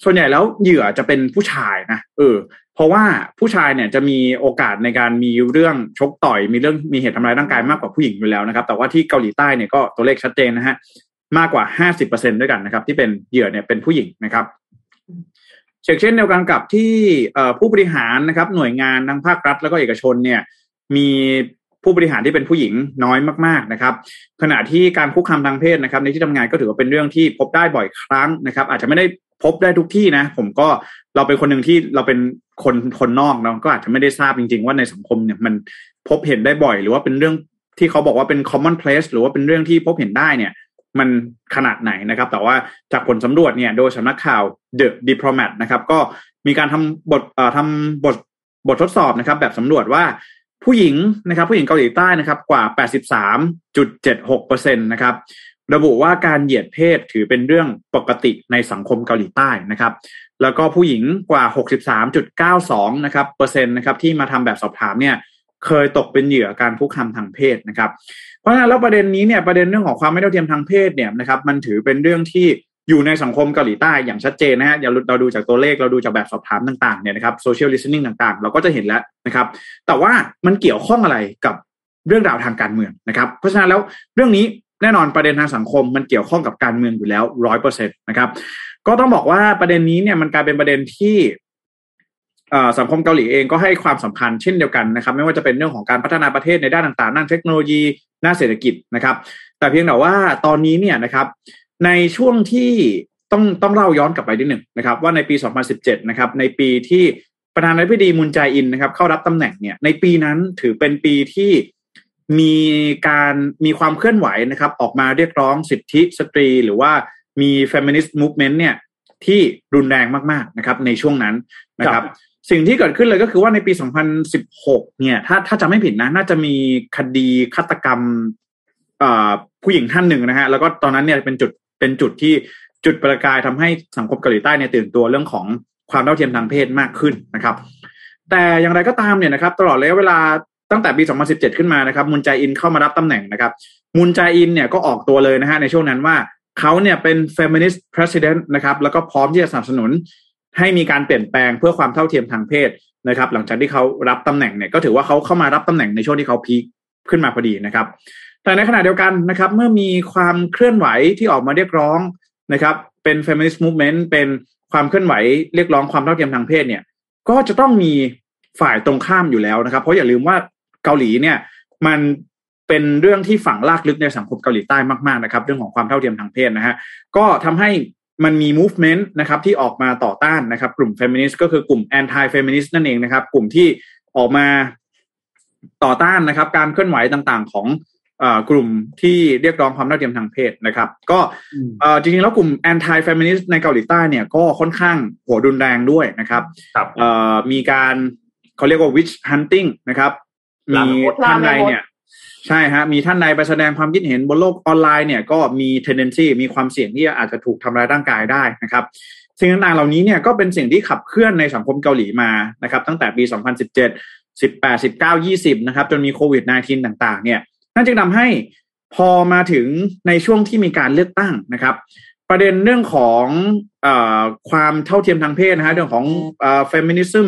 ส่วนใหญ่แล้วเหยื่อจะเป็นผู้ชายนะเออ เพราะว่าผู้ชายเนี่ยจะมีโอกาสในการมีเรื่องชกต่อย มีเรื่องมีเหตุทำร้ายร่างกายมากกว่าผู้หญิงอยู่แล้วนะครับ แต่ว่าที่เกาหลีใต้เนี่ยก็ตัวเลขชัดเจนนะฮะมากกว่า 50%ด้วยกันนะครับ ที่เป็นเหยื่อเนี่ยเป็นผู้หญิงนะครับเช่นเดียวกันกับที่ผู้บริหารนะครับ หน่วยงานทั้งภาครัฐแล้วก็เอกชนเนี่ยมี ผู้บริหารที่เป็นผู้หญิงน้อยมากๆนะครับ ขณะที่การคุกคามทางเพศนะครับ ในที่ทำงานก็ถือว่าเป็นเรื่องที่พบได้บ่อยครั้งนะครับ อาจจะไม่ได้พบได้ทุกที่นะ ผมก็เราเป็นคนหนึ่งที่เราเป็นคนคนนอกเนาะก็อาจจะไม่ได้ทราบจริง ๆ ว่าในสังคมเนี่ยมันพบเห็นได้บ่อย หรือว่าเป็นเรื่องที่เขาบอกว่าเป็น common place หรือว่าเป็นเรื่องที่พบเห็นได้เนี่ย มันขนาดไหนนะครับ แต่ว่าจากผลสำรวจเนี่ย โดยสำนักข่าว The Diplomat นะครับ ก็มีการทำบททำบทบททดสอบนะครับ แบบสำรวจว่า ผู้หญิงนะครับผู้หญิงเกาหลีใต้นะครับกว่า 83.76%นะครับระบุว่าการเหยียดเพศถือเป็นเรื่องปกติในสังคมเกาหลีใต้นะครับ แล้วก็ผู้หญิงกว่า 63.92นะครับเปอร์เซ็นต์นะครับที่มาทำแบบสอบถามเนี่ยเคยตกเป็นเหยื่อการคุกคามทางเพศนะครับ เพราะฉะนั้นแล้วประเด็นนี้เนี่ยประเด็นเรื่องของความไม่เท่าเทียมทางเพศเนี่ยนะครับมันถือเป็นเรื่องที่ อยู่ในสังคมเกาหลีใต้อย่างชัดเจนนะฮะอย่าเราดูจากตัวเลขเราดูจากแบบสอบถามต่างๆเนี่ยนะครับ social listening ต่างๆ เราก็จะเห็นแล้วนะครับ แต่ว่ามันเกี่ยวข้องอะไรกับเรื่องราวทางการเมืองนะครับ เพราะฉะนั้นแล้วเรื่องนี้แน่นอนประเด็นทางสังคมมันเกี่ยวข้องกับการเมืองอยู่แล้วร้อยเปอร์เซ็นต์นะครับ ก็ต้องบอกว่าประเด็นนี้เนี่ยมันกลายเป็นประเด็นที่สังคมเกาหลีเองก็ให้ความสำคัญเช่นเดียวกันนะครับ ไม่ว่าจะเป็นเรื่องของการพัฒนาประเทศในด้านต่างๆด้านเทคโนโลยีด้านเศรษฐกิจนะครับ แต่เพียงแต่ว่าตอนนี้เนี่ยนะครับ ในช่วงที่ต้องต้องเล่าย้อนกลับไปนิดหนึ่งนะครับ ว่าในปี 2017 นะครับ ในปีที่ประธานาธิบดีมุนจาอินนะครับ เข้ารับตำแหน่งเนี่ยในปีนั้นถือเป็นปีที่มีการมีความเคลื่อนไหวนะครับ ออกมาเรียกร้องสิทธิสตรี หรือว่ามี feminist movement เนี่ยที่รุนแรงมากๆนะครับ ในช่วงนั้นนะครับ สิ่งที่เกิดขึ้นเลยก็คือว่าในปี 2016 เนี่ย ถ้าถ้าจะไม่ผิดนะ น่าจะมีคดีฆาตกรรมผู้หญิงท่านหนึ่งนะฮะแล้วก็ตอนนั้นเนี่ยเป็นจุด เป็นจุดที่จุดประกายทำให้สังคมเกาหลีใต้เนี่ยตื่นตัวเรื่องของความเท่าเทียมทางเพศมากขึ้นนะครับ แต่อย่างไรก็ตามเนี่ยนะครับ ตลอดระยะเวลาตั้งแต่ปี 2017 ขึ้นมานะครับมุนจอินเข้ามารับตำแหน่งนะครับมุนจอินเนี่ยก็ออกตัวเลยนะฮะในช่วงนั้นว่าเขาเนี่ยเป็น feminist president นะครับแล้วก็พร้อมที่จะสนับสนุนให้มีการเปลี่ยนแปลงเพื่อความเท่าเทียมทางเพศนะครับ หลังจากที่เขารับตำแหน่งเนี่ยก็ถือว่าเขาเข้ามารับตำแหน่งในช่วงที่เขาพีคขึ้นมาพอดีนะครับ แต่ในขณะเดียวกันนะครับ เมื่อมีความเคลื่อนไหวที่ออกมาเรียกร้องนะครับ เป็น feminist movement เป็นความเคลื่อนไหวเรียกร้องความเท่าเทียมทางเพศเนี่ย ก็จะต้องมีฝ่ายตรงข้ามอยู่แล้วนะครับ เพราะอย่าลืมว่าเกาหลีเนี่ยมันเป็นเรื่องที่ฝังลากลึกในสังคมเกาหลีใต้มากๆนะครับ เรื่องของความเท่าเทียมทางเพศนะฮะก็ทำให้มันมี movement นะครับที่ออกมาต่อต้านนะครับ กลุ่ม feminist ก็คือกลุ่ม anti feminist นั่นเองนะครับ กลุ่มที่ออกมาต่อต้านนะครับ การเคลื่อนไหวต่างๆ ของ กลุ่มที่เรียกร้องความเท่าเทียมทางเพศนะครับ ก็จริงๆแล้วกลุ่ม anti feminist ในเกาหลีใต้เนี่ยก็ค่อนข้างหัวดุนแรงด้วยนะครับมีการเขาเรียกว่า witch hunting นะครับ มีท่านใดเนี่ย ใช่ฮะมีท่านใดไปแสดงความคิดเห็นบนโลกออนไลน์เนี่ยก็มี tendency มีความเสี่ยงที่อาจจะถูกทำร้ายร่างกายได้นะครับสิ่งต่างๆเหล่านี้เนี่ยก็เป็นสิ่งที่ขับเคลื่อนในสังคมเกาหลีมานะครับ ตั้งแต่ปี 2017 18 19 20 นะครับ จนมีโควิด -19 ต่าง ๆ เนี่ย นั่นจึงทำให้พอมาถึงในช่วงที่มีการเลือกตั้งนะครับ ประเด็นเรื่องของอความเท่าเทียมทางเพศนะฮะเรื่องของ feminism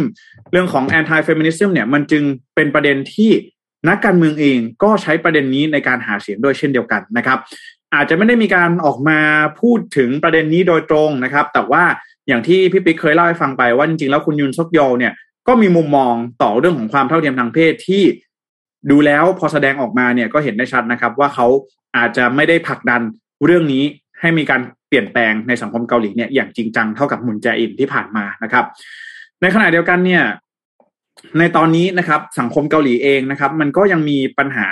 เรื่องของ anti-feminism เนี่ยมันจึงเป็นประเด็นที่นักการเมืองเองก็ใช้ประเด็นนี้ในการหาเสียงด้วยเช่นเดียวกันนะครับ อาจจะไม่ได้มีการออกมาพูดถึงประเด็นนี้โดยตรงนะครับ แต่ว่าอย่างที่พี่ปิ๊กเคยเล่าให้ฟังไปว่าจริงๆแล้วคุณยุนซกโยเนี่ยก็มีมุมมองต่อเรื่องของความเท่าเทียมทางเพศที่ ดูแล้วพอแสดงออกมาเนี่ยก็เห็นได้ชัดนะครับ ว่าเขาอาจจะไม่ได้ผลักดันเรื่องนี้ให้มีการเปลี่ยนแปลงในสังคมเกาหลีเนี่ยอย่างจริงจังเท่ากับมุนแจอินที่ผ่านมานะครับ ในขณะเดียวกันเนี่ย ในตอนนี้นะครับสังคมเกาหลีเองนะครับ มันก็ยังมีปัญหา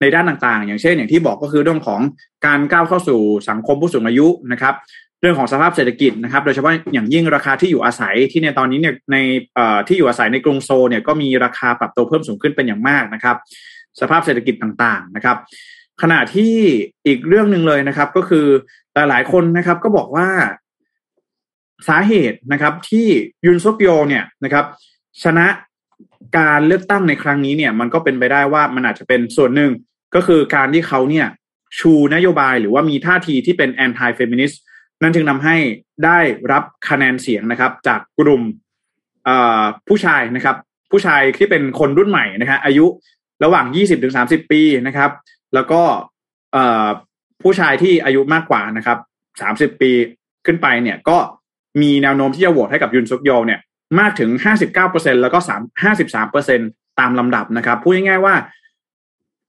ในด้านต่างๆ อย่างเช่นอย่างที่บอกก็คือเรื่องของการก้าวเข้าสู่สังคมผู้สูงอายุนะครับ เรื่องของสภาพเศรษฐกิจนะครับ โดยเฉพาะอย่างยิ่งราคาที่อยู่อาศัยที่ในตอนนี้เนี่ยในที่อยู่อาศัยในกรุงโซเนี่ยก็มีราคาปรับตัวเพิ่มสูงขึ้นเป็นอย่างมากนะครับ สภาพเศรษฐกิจต่างๆนะครับ ขณะที่อีกเรื่องหนึ่งเลยนะครับ ก็คือหลายๆคนนะครับก็บอกว่าสาเหตุนะครับที่ยุนซุกโยเนี่ยนะครับ ชนะ การเลือกตั้งในครั้งนี้เนี่ย มันก็เป็นไปได้ว่ามันอาจจะเป็นส่วนหนึ่งก็คือการที่เขาเนี่ยชูนโยบายหรือว่ามีท่าทีที่เป็น anti feminist นั่นจึงนำให้ได้รับคะแนนเสียงนะครับ จากกลุ่มผู้ชายนะครับ ผู้ชายที่เป็นคนรุ่นใหม่นะครอายุระหว่าง 20ถึง30 ปีนะครับ แล้วก็ผู้ชายที่อายุมากกว่านะครับ 30 ปีขึ้นไปเนี่ยก็มีแนวโน้มที่จะโหวตให้กับยุนซุกโยเนี่ย มากถึง 59%แล้วก็3 53%ตามลำดับนะครับ พูดง่ายๆว่า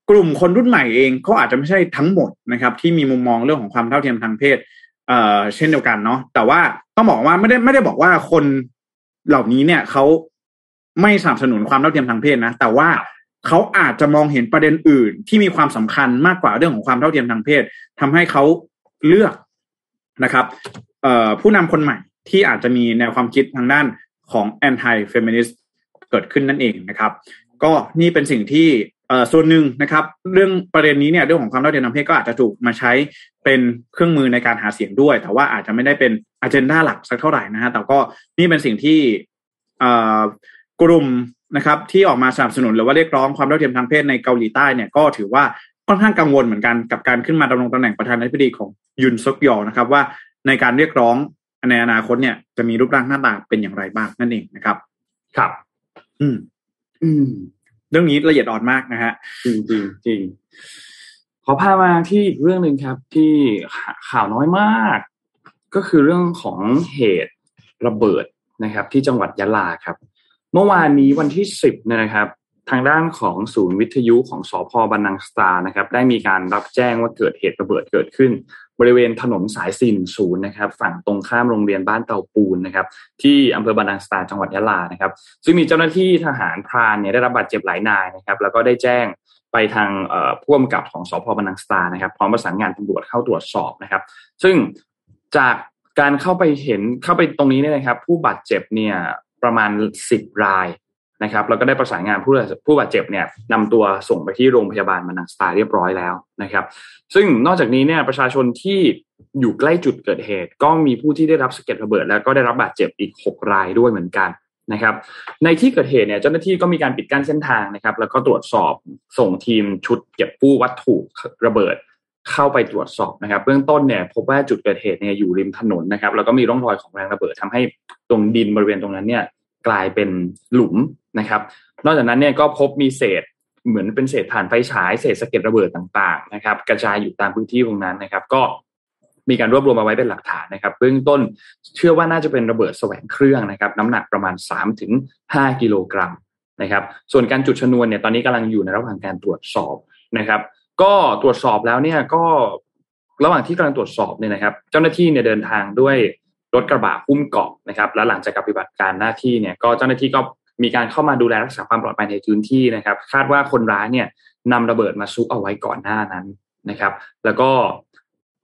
กลุ่มคนรุ่นใหม่เองก็อาจจะไม่ใช่ทั้งหมดนะครับ ที่มีมุมมองเรื่องของความเท่าเทียมทางเพศเอ่อเช่นเดียวกันเนาะแต่ว่าต้องบอกว่าไม่ได้ไม่ได้บอกว่าคนเหล่านี้เนี่ยเขาไม่สนับสนุนความเท่าเทียมทางเพศนะ แต่ว่าเขาอาจจะมองเห็นประเด็นอื่น ที่มีความสำคัญมากกว่าเรื่องของความเท่าเทียมทางเพศทำให้เขาเลือกนะครับ เอ่อผู้นำคนใหม่ที่อาจจะมีแนวความคิดทางด้าน ของ anti feminist เกิดขึ้นนั่นเองนะครับ ก็นี่เป็นสิ่งที่เอ่อส่วนหนึ่งนะครับ เรื่องประเด็นนี้เนี่ยเรื่องของความเท่าเทียมทางเพศก็อาจจะถูกมาใช้เป็นเครื่องมือในการหาเสียงด้วย แต่ว่าอาจจะไม่ได้เป็นอันเจนดาหลักสักเท่าไหร่นะฮะแต่ก็นี่เป็นสิ่งที่เอ่อกลุ่มนะครับที่ออกมาสนับสนุนหรือว่าเรียกร้องความเท่าเทียมทางเพศในเกาหลีใต้เนี่ยก็ถือว่าค่อนข้างกังวลเหมือนกันกับการขึ้นมาดำรงตำแหน่งประธานาธิบดีของยุนซกยอนะครับว่าในการเรียกร้อง ในอนาคตเนี่ยจะมีรูปร่างหน้าตาเป็นอย่างไรบ้างนั่นเองนะครับ ครับ อืม อืม เรื่องนี้ละเอียดอ่อนมากนะฮะ จริงจริงจริงขอพามาที่อีกเรื่องหนึ่งครับ ที่ข่าวน้อยมาก ก็คือเรื่องของเหตุระเบิดนะครับ ที่จังหวัดยะลาครับ เมื่อวานนี้วันที่สิบนะครับ ทางด้านของศูนย์วิทยุของสอพบันนังสตานะครับ ได้มีการรับแจ้งว่าเกิดเหตุระเบิดเกิดขึ้น บริเวณถนนสาย410นะครับ ฝั่งตรงข้ามโรงเรียนบ้านเตาปูนนะครับ ที่อำเภอบานังสตาจังหวัดยะลานะครับ ซึ่งมีเจ้าหน้าที่ทหารพรานเนี่ยได้รับบาดเจ็บหลายนายนะครับ แล้วก็ได้แจ้งไปทางผู้กำกับของสพบานังสตานะครับ พร้อมประสานงานตำรวจเข้าตรวจสอบนะครับ ซึ่งจากการเข้าไปเห็นเข้าไปตรงนี้เนี่ยนะครับ ผู้บาดเจ็บเนี่ยประมาณ 10 ราย นะครับแล้วก็ได้ประสานงานผู้ผู้บาดเจ็บเนี่ยนำตัวส่งไปที่โรงพยาบาลมานังสตาเรียบร้อยแล้วนะครับ ซึ่งนอกจากนี้เนี่ยประชาชนที่อยู่ใกล้จุดเกิดเหตุ ก็มีผู้ที่ได้รับสะเก็ดระเบิด แล้วก็ได้รับบาดเจ็บอีก 6 รายด้วยเหมือนกันนะครับ ในที่เกิดเหตุเนี่ยเจ้าหน้าที่ก็มีการปิดกั้นเส้นทางนะครับ แล้วก็ตรวจสอบส่งทีมชุดเก็บกู้วัตถุระเบิดเข้าไปตรวจสอบนะครับ เบื้องต้นเนี่ยพบว่าจุดเกิดเหตุเนี่ยอยู่ริมถนนนะครับ แล้วก็มีร่องรอยของแรงระเบิดทำให้ตรงดินบริเวณตรงนั้นเนี่ย กลายเป็นหลุมนะครับ นอกจากนั้นเนี่ยก็พบมีเศษเหมือนเป็นเศษถ่านไฟฉายเศษสะเก็ดระเบิดต่างๆนะครับ กระจายอยู่ตามพื้นที่ตรงนั้นนะครับ ก็มีการรวบรวมมาไว้เป็นหลักฐานนะครับเบื้องต้นเชื่อว่าน่าจะเป็นระเบิดแสวงเครื่องนะครับน้ำหนักประมาณ3ถึง5กิโลกรัมนะครับ ส่วนการจุดชนวนเนี่ยตอนนี้กำลังอยู่ในระหว่างการตรวจสอบนะครับ ก็ตรวจสอบแล้วเนี่ยก็ระหว่างที่กำลังตรวจสอบเนี่ยนะครับ เจ้าหน้าที่เนี่ยเดินทางด้วย รถกระบะหุ้มเกาะนะครับแล้วหลังจากปฏิบัติการหน้าที่เนี่ยก็เจ้าหน้าที่ก็มีการเข้ามาดูแลรักษาความปลอดภัยในพื้นที่นะครับ คาดว่าคนร้ายเนี่ยนำระเบิดมาซุกเอาไว้ก่อนหน้านั้นนะครับ แล้วก็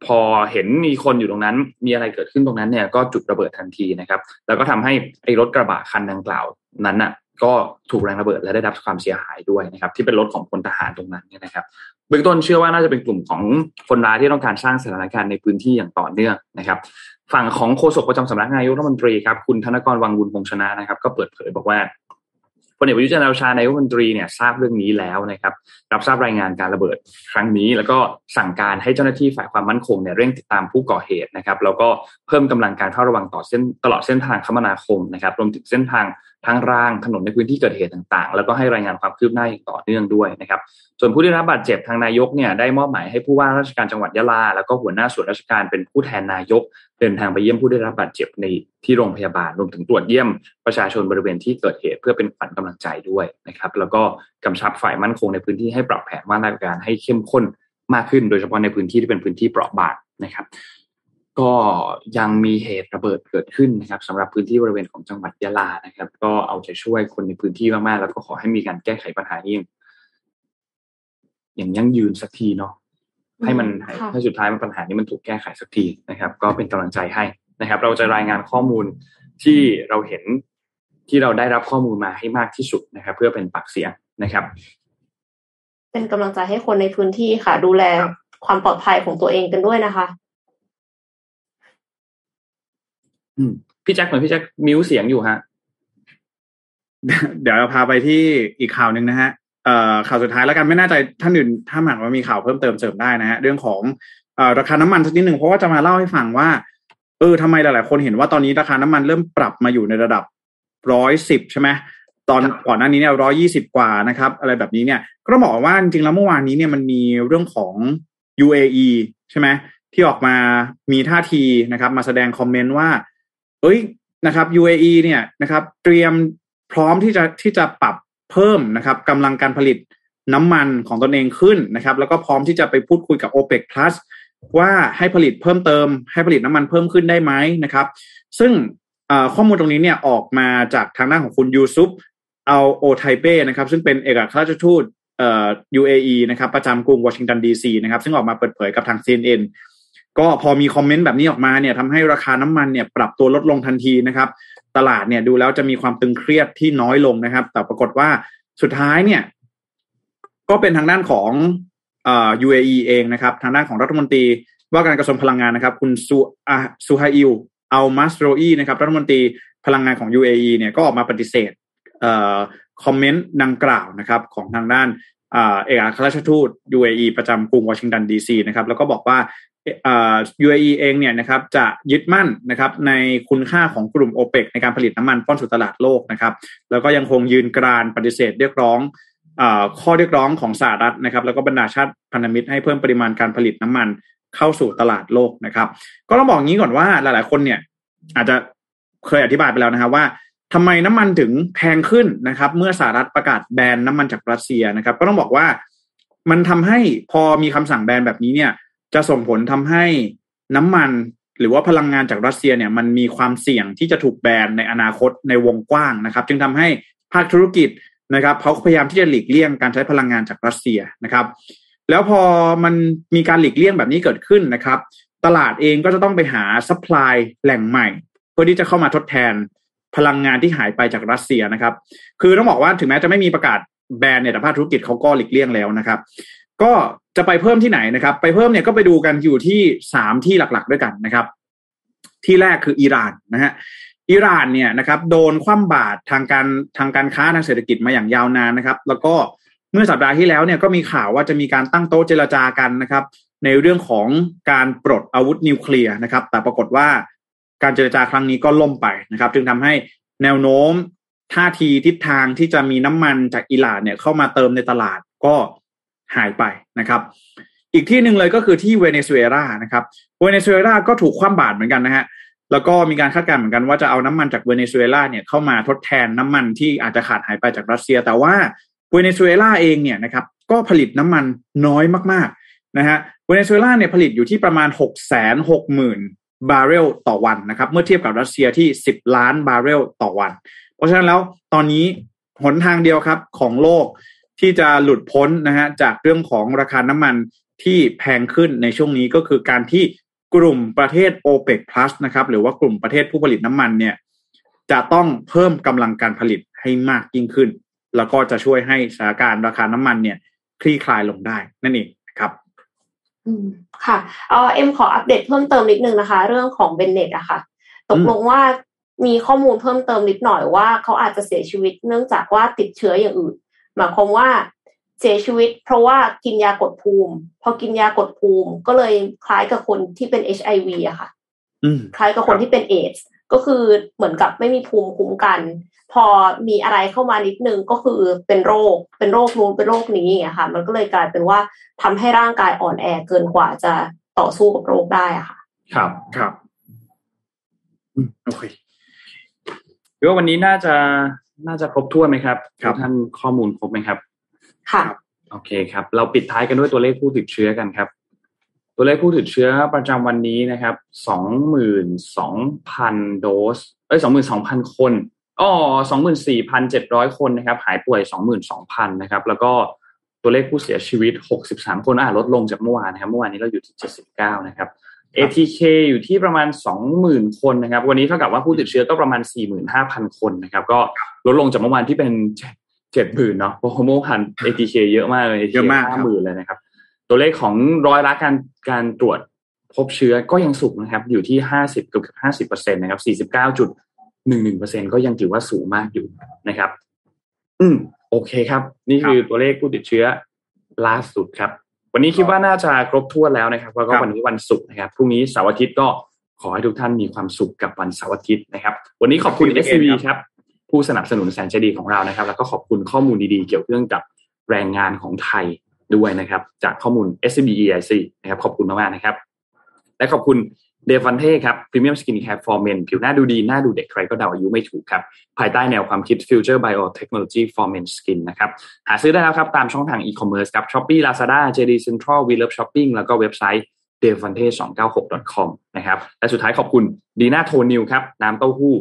พอเห็นมีคนอยู่ตรงนั้น มีอะไรเกิดขึ้นตรงนั้นเนี่ยก็จุดระเบิดทันทีนะครับ แล้วก็ทำให้ไอ้รถกระบะคันดังกล่าวนั้นน่ะก็ถูกแรงระเบิดและได้รับความเสียหายด้วยนะครับ ที่เป็นรถของพลทหารตรงนั้นเนี่ยนะครับ เบื้องต้นเชื่อว่าน่าจะเป็นกลุ่มของคนร้ายที่ต้องการสร้างสถานการณ์ในพื้นที่อย่างต่อเนื่องนะครับ ฝั่งของโฆษกประจำสำนักนายกรัฐมนตรีครับคุณธนกรวังบุญพงชนะนะครับ ก็เปิดเผยบอกว่าพลเอกประยุจันทร์โอชานายกรัฐมนตรีเนี่ยทราบเรื่องนี้แล้วนะครับ รับทราบรายงานการระเบิดครั้งนี้ แล้วก็สั่งการให้เจ้าหน้าที่ฝ่ายความมั่นคงเนี่ยเร่งติดตามผู้ก่อเหตุนะครับ แล้วก็เพิ่มกำลังการเฝ้าระวังต่อเส้นตลอดเส้นทางคมนาคมนะครับ รวมถึงเส้นทาง ทางร่างถนนในพื้นที่เกิดเหตุต่างๆ แล้วก็ให้รายงานความคืบหน้าอย่างต่อเนื่องด้วยนะครับ ส่วนผู้ได้รับบาดเจ็บทางนายกเนี่ยได้มอบหมายให้ผู้ว่าราชการจังหวัดยะลา แล้วก็หัวหน้าส่วนราชการเป็นผู้แทนนายก เดินทางไปเยี่ยมผู้ได้รับบาดเจ็บในที่โรงพยาบาลรวมถึงตรวจเยี่ยมประชาชนบริเวณที่เกิดเหตุ เพื่อเป็นขวัญกำลังใจด้วยนะครับ แล้วก็กำชับฝ่ายมั่นคงในพื้นที่ให้ปรับแผนมาตรการให้เข้มข้นมากขึ้น โดยเฉพาะในพื้นที่ที่เป็นพื้นที่เปราะบางนะครับ ก็ยังมีเหตุระเบิดเกิดขึ้นนะครับสำหรับพื้นที่บริเวณของจังหวัดยะลานะครับ ก็เอาใจช่วยคนในพื้นที่มากๆแล้วก็ขอให้มีการแก้ไขปัญหานี้อย่างยั่งยืนสักทีเนาะให้มันให้สุดท้ายมันปัญหานี้มันถูกแก้ไขสักทีนะครับ ก็เป็นกำลังใจให้นะครับ เราจะรายงานข้อมูลที่เราเห็นที่เราได้รับข้อมูลมาให้มากที่สุดนะครับ เพื่อเป็นปากเสียงนะครับ เป็นกำลังใจให้คนในพื้นที่ค่ะ ดูแลความปลอดภัยของตัวเองกันด้วยนะคะ อืม พี่แจ็คเหมือนพี่แจ็คมิวเสียงอยู่ฮะ เดี๋ยวเราพาไปที่อีกข่าวหนึ่งนะฮะเอ่อข่าวสุดท้ายแล้วกันไม่แน่ใจท่านอื่นถ้าหากว่ามีข่าวเพิ่มเติมเสริมได้นะฮะเรื่องของเอ่อราคาน้ำมันสักนิดหนึ่งเพราะว่าจะมาเล่าให้ฟังว่า เออทำไมหลายๆ คนเห็นว่าตอนนี้ราคาน้ำมันเริ่มปรับมาอยู่ในระดับร้อยสิบใช่ไหมตอนก่อนหน้านี้เนี่ยร้อยี่สิบกว่านะครับ อะไรแบบนี้เนี่ย ก็ต้องบอกว่าจริงๆแล้วเมื่อวานนี้เนี่ยมันมีเรื่องของ UAE ใช่ไหมที่ออกมามีท่าทีนะครับ มาแสดงคอมเมนต์ว่า เอ้ยนะครับ UAE เนี่ยนะครับ เตรียมพร้อมที่จะที่จะปรับเพิ่มนะครับกำลังการผลิตน้ำมันของตนเองขึ้นนะครับ แล้วก็พร้อมที่จะไปพูดคุยกับ OPEC Plus ว่าให้ผลิตเพิ่มเติม ให้ผลิตน้ำมันเพิ่มขึ้นได้ไหมนะครับ ซึ่งข้อมูลตรงนี้เนี่ยออกมาจากทางด้านของคุณยูซุปเอาโอไทเป้นะครับ ซึ่งเป็นเอกอัครราชทูตเอ่อ UAE นะครับ ประจำกรุงวอชิงตันดีซีนะครับ ซึ่งออกมาเปิดเผยกับทาง CNN ก็พอมีคอมเมนต์แบบนี้ออกมาเนี่ยทำให้ราคาน้ำมันเนี่ยปรับตัวลดลงทันทีนะครับ ตลาดเนี่ยดูแล้วจะมีความตึงเครียดที่น้อยลงนะครับ แต่ปรากฏว่าสุดท้ายเนี่ย ก็เป็นทางด้านของเอ่อ UAE เองนะครับ ทางด้านของรัฐมนตรี ว่าการกระทรวงพลังงานนะครับ คุณซูอาซูฮาอิลอัลมัสโรอีนะครับ รัฐมนตรีพลังงานของ UAE เนี่ยก็ออกมาปฏิเสธเอ่อคอมเมนต์ดังกล่าวนะครับ ของทางด้านเอกอัครราชทูต UAE ประจำกรุงวอชิงตันดีซีนะครับ แล้วก็บอกว่า UAE เองเนี่ยนะครับจะยึดมั่นนะครับในคุณค่าของกลุ่มโอเปกในการผลิตน้ำมันป้อนสู่ตลาดโลกนะครับ แล้วก็ยังคงยืนกรานปฏิเสธเรียกร้องข้อเรียกร้องของสหรัฐนะครับ แล้วก็บรรดาชาติพันธมิตรให้เพิ่มปริมาณการผลิตน้ำมันเข้าสู่ตลาดโลกนะครับ ก็ต้องบอกงี้ก่อนว่าหลาย ๆ คนเนี่ย อาจจะเคยอธิบายไปแล้วนะครับว่าทำไมน้ำมันถึงแพงขึ้นนะครับ เมื่อสหรัฐประกาศแบนน้ำมันจากรัสเซียนะครับ ก็ต้องบอกว่ามันทำให้พอมีคำสั่งแบนแบบนี้เนี่ย จะส่งผลทำให้น้ำมันหรือว่าพลังงานจากรัสเซียเนี่ยมันมีความเสี่ยงที่จะถูกแบนในอนาคตในวงกว้างนะครับ จึงทำให้ภาคธุรกิจนะครับเขาพยายามที่จะหลีกเลี่ยงการใช้พลังงานจากรัสเซียนะครับ แล้วพอมันมีการหลีกเลี่ยงแบบนี้เกิดขึ้นนะครับ ตลาดเองก็จะต้องไปหา supplyแหล่งใหม่ เพื่อที่จะเข้ามาทดแทนพลังงานที่หายไปจากรัสเซียนะครับ คือต้องบอกว่าถึงแม้จะไม่มีประกาศแบนเนี่ยแต่ภาคธุรกิจเขาก็หลีกเลี่ยงแล้วนะครับ ก็จะไปเพิ่มที่ไหนนะครับ ไปเพิ่มเนี่ยก็ไปดูกันอยู่ที่สามที่หลักๆด้วยกันนะครับ ที่แรกคืออิหร่านนะฮะอิหร่านเนี่ยนะครับ โดนคว่ำบาตรทางการทางการค้าทางเศรษฐกิจมาอย่างยาวนานนะครับ แล้วก็เมื่อสัปดาห์ที่แล้วเนี่ยก็มีข่าวว่าจะมีการตั้งโต๊ะเจรจากันนะครับ ในเรื่องของการปลดอาวุธนิวเคลียร์นะครับ แต่ปรากฏว่าการเจรจาครั้งนี้ก็ล่มไปนะครับ จึงทำให้แนวโน้มท่าทีทิศทางที่จะมีน้ำมันจากอิหร่านเนี่ยเข้ามาเติมในตลาดก็ หายไปนะครับ อีกที่หนึ่งเลยก็คือที่เวเนซุเอลานะครับเวเนซุเอลาก็ถูกคว่ำบาตรเหมือนกันนะฮะแล้วก็มีการคาดการณ์เหมือนกันว่าจะเอาน้ำมันจากเวเนซุเอลาเนี่ยเข้ามาทดแทนน้ำมันที่อาจจะขาดหายไปจากรัสเซีย แต่ว่าเวเนซุเอลาเองเนี่ยนะครับก็ผลิตน้ำมันน้อยมากๆนะฮะเวเนซุเอลาเนี่ยผลิตอยู่ที่ประมาณ6 6 0 0 0 0บาร์เรลต่อวันนะครับ เมื่อเทียบกับรัสเซียที่ 10 ล้านบาร์เรลต่อวัน เพราะฉะนั้นแล้วตอนนี้หนทางเดียวครับของโลก ที่จะหลุดพ้นนะฮะจากเรื่องของราคาน้ำมันที่แพงขึ้นในช่วงนี้ก็คือการที่กลุ่มประเทศ OPEC Plus นะครับหรือว่ากลุ่มประเทศผู้ผลิตน้ำมันเนี่ยจะต้องเพิ่มกำลังการผลิตให้มากยิ่งขึ้น แล้วก็จะช่วยให้สถานการณ์ราคาน้ำมันเนี่ยคลี่คลายลงได้นั่นเองครับอืมค่ะเออเอ็มขออัปเดตเพิ่มเติมนิดนึงนะคะ เรื่องของเบนเน็ตอะค่ะ ตกลงว่ามีข้อมูลเพิ่มเติมนิดหน่อยว่าเขาอาจจะเสียชีวิตเนื่องจากว่าติดเชื้ออย่างอื่น หมายความว่าเสียชีวิต เพราะว่ากินยากดภูมิ พอกินยากดภูมิก็เลยคล้ายกับคนที่เป็นเอชไอวีอะค่ะคล้ายกับคนที่เป็นเอชก็คือเหมือนกับไม่มีภูมิคุ้มกัน พอมีอะไรเข้ามานิดนึงก็คือเป็นโรค เป็นโรคนู้นเป็นโรคนี้อะค่ะ มันก็เลยกลายเป็นว่าทำให้ร่างกายอ่อนแอเกินกว่าจะต่อสู้กับโรคได้อะค่ะ ครับครับโอเคว่าวันนี้น่าจะ น่าจะครบถ้วนไหมครับครับท่านข้อมูลครบไหมครับ ค่ะ โอเคครับ เราปิดท้ายกันด้วยตัวเลขผู้ติดเชื้อกันครับ ตัวเลขผู้ติดเชื้อประจำวันนี้นะครับสองหมื่นสองพันโดส เอ้ยสองหมื่นสองพันคนอ๋อสองหมื่นสี่พันเจ็ดร้อยคนนะครับ หายป่วยสองหมื่นสองพันนะครับ แล้วก็ตัวเลขผู้เสียชีวิตหกสิบสามคนอ่าลดลงจากเมื่อวานนะครับ เมื่อวานนี้เราอยู่ที่เจ็ดสิบเก้านะครับ ATK อยู่ที่ประมาณสองหมื่นคนนะครับ วันนี้เท่ากับว่าผู้ติดเชื้อก็ประมาณสี่หมื่นห้าพันคนนะครับ ก็ลดลงจากเมื่อวานที่เป็นเจ็ดหมื่นเนาะเพราะเมื่อวาน ATK เยอะมากเลยเยอะมากคห้ารับหมื่นเลยนะครับ ตัวเลขของร้อยละการการตรวจพบเชื้อก็ยังสูงนะครับ อยู่ที่ห้าสิบเกือบห้าสิบเปอร์เซ็นต์นะครับสี่สิบเก้าจุดหนึ่งหนึ่งเปอร์เซ็นก็ยังถือว่าสูงมากอยู่นะครับ อืม โอเคครับ นี่คือตัวเลขผู้ติดเชื้อล่าสุดครับ วันนี้คิดว่าน่าจะครบถ้วนแล้วนะครับแล้วก็ครับวันนี้วันศุกร์นะครับพรุ่งนี้เสาร์อาทิตย์ก็ขอให้ทุกท่านมีความสุขกับวันเสาร์อาทิตย์นะครับ วันนี้ขอบคุณ s อ b ครับผู้สนับสนุนแสนใจดีของเรานะครับ แล้วก็ขอบคุณข้อมูลดีๆ เกี่ยวเรื่องกับแรงงานของไทยด้วยนะครับ จากข้อมูล SCB EIC นะครับขอบคุณมากๆนะครับ และขอบคุณ DeVante ครับ premium skincare for men ผิวหน้าดูดี หน้าดูเด็กใครก็เดาอายุไม่ถูกครับ ภายใต้แนวความคิด Future Biotechnology for Men Skin นะครับ หาซื้อได้แล้วครับ ตามช่องทางอีคอมเมิร์ซครับ Shopee Lazada JD Central We Love Shopping แล้วก็เว็บไซต์ d e v a n t e 2 9 6 com นะครับ และสุดท้ายขอบคุณดีน่าโทนิวครับ น้ำเต้าหู้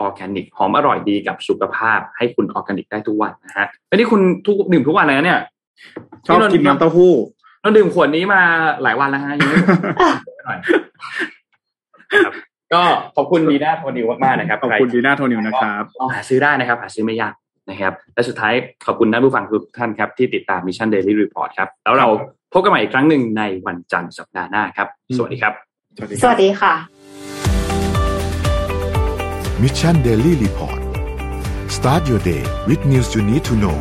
ออร์แกนิก หอมอร่อยดีกับสุขภาพ ให้คุณออร์แกนิกได้ทุกวันนะฮะอันนี้คุณทุกดื่มทุกวันเลยนะเนี่ยชอบกินน้ำเต้าหู้เราดื่มขวดนี้มาหลายวันแล้วฮะยังไม่หมดหน่อยครับ ก็ขอบคุณดีน่าโทนิวมากๆนะครับขอบคุณใรดีน่าโทนิวนะครับลองหาซื้อได้นะครับ หาซื้อไม่ยากนะครับ และสุดท้ายขอบคุณท่านผู้ฟังทุกท่านครับ ที่ติดตาม Mission Daily Report ครับ แล้วเราพบกันใหม่อีกครั้งหนึ่งในวันจันทร์สัปดาห์หน้าครับ สวัสดีครับ สวัสดีสวัสดีค่ะ Mission Daily Report start your day with news you need to know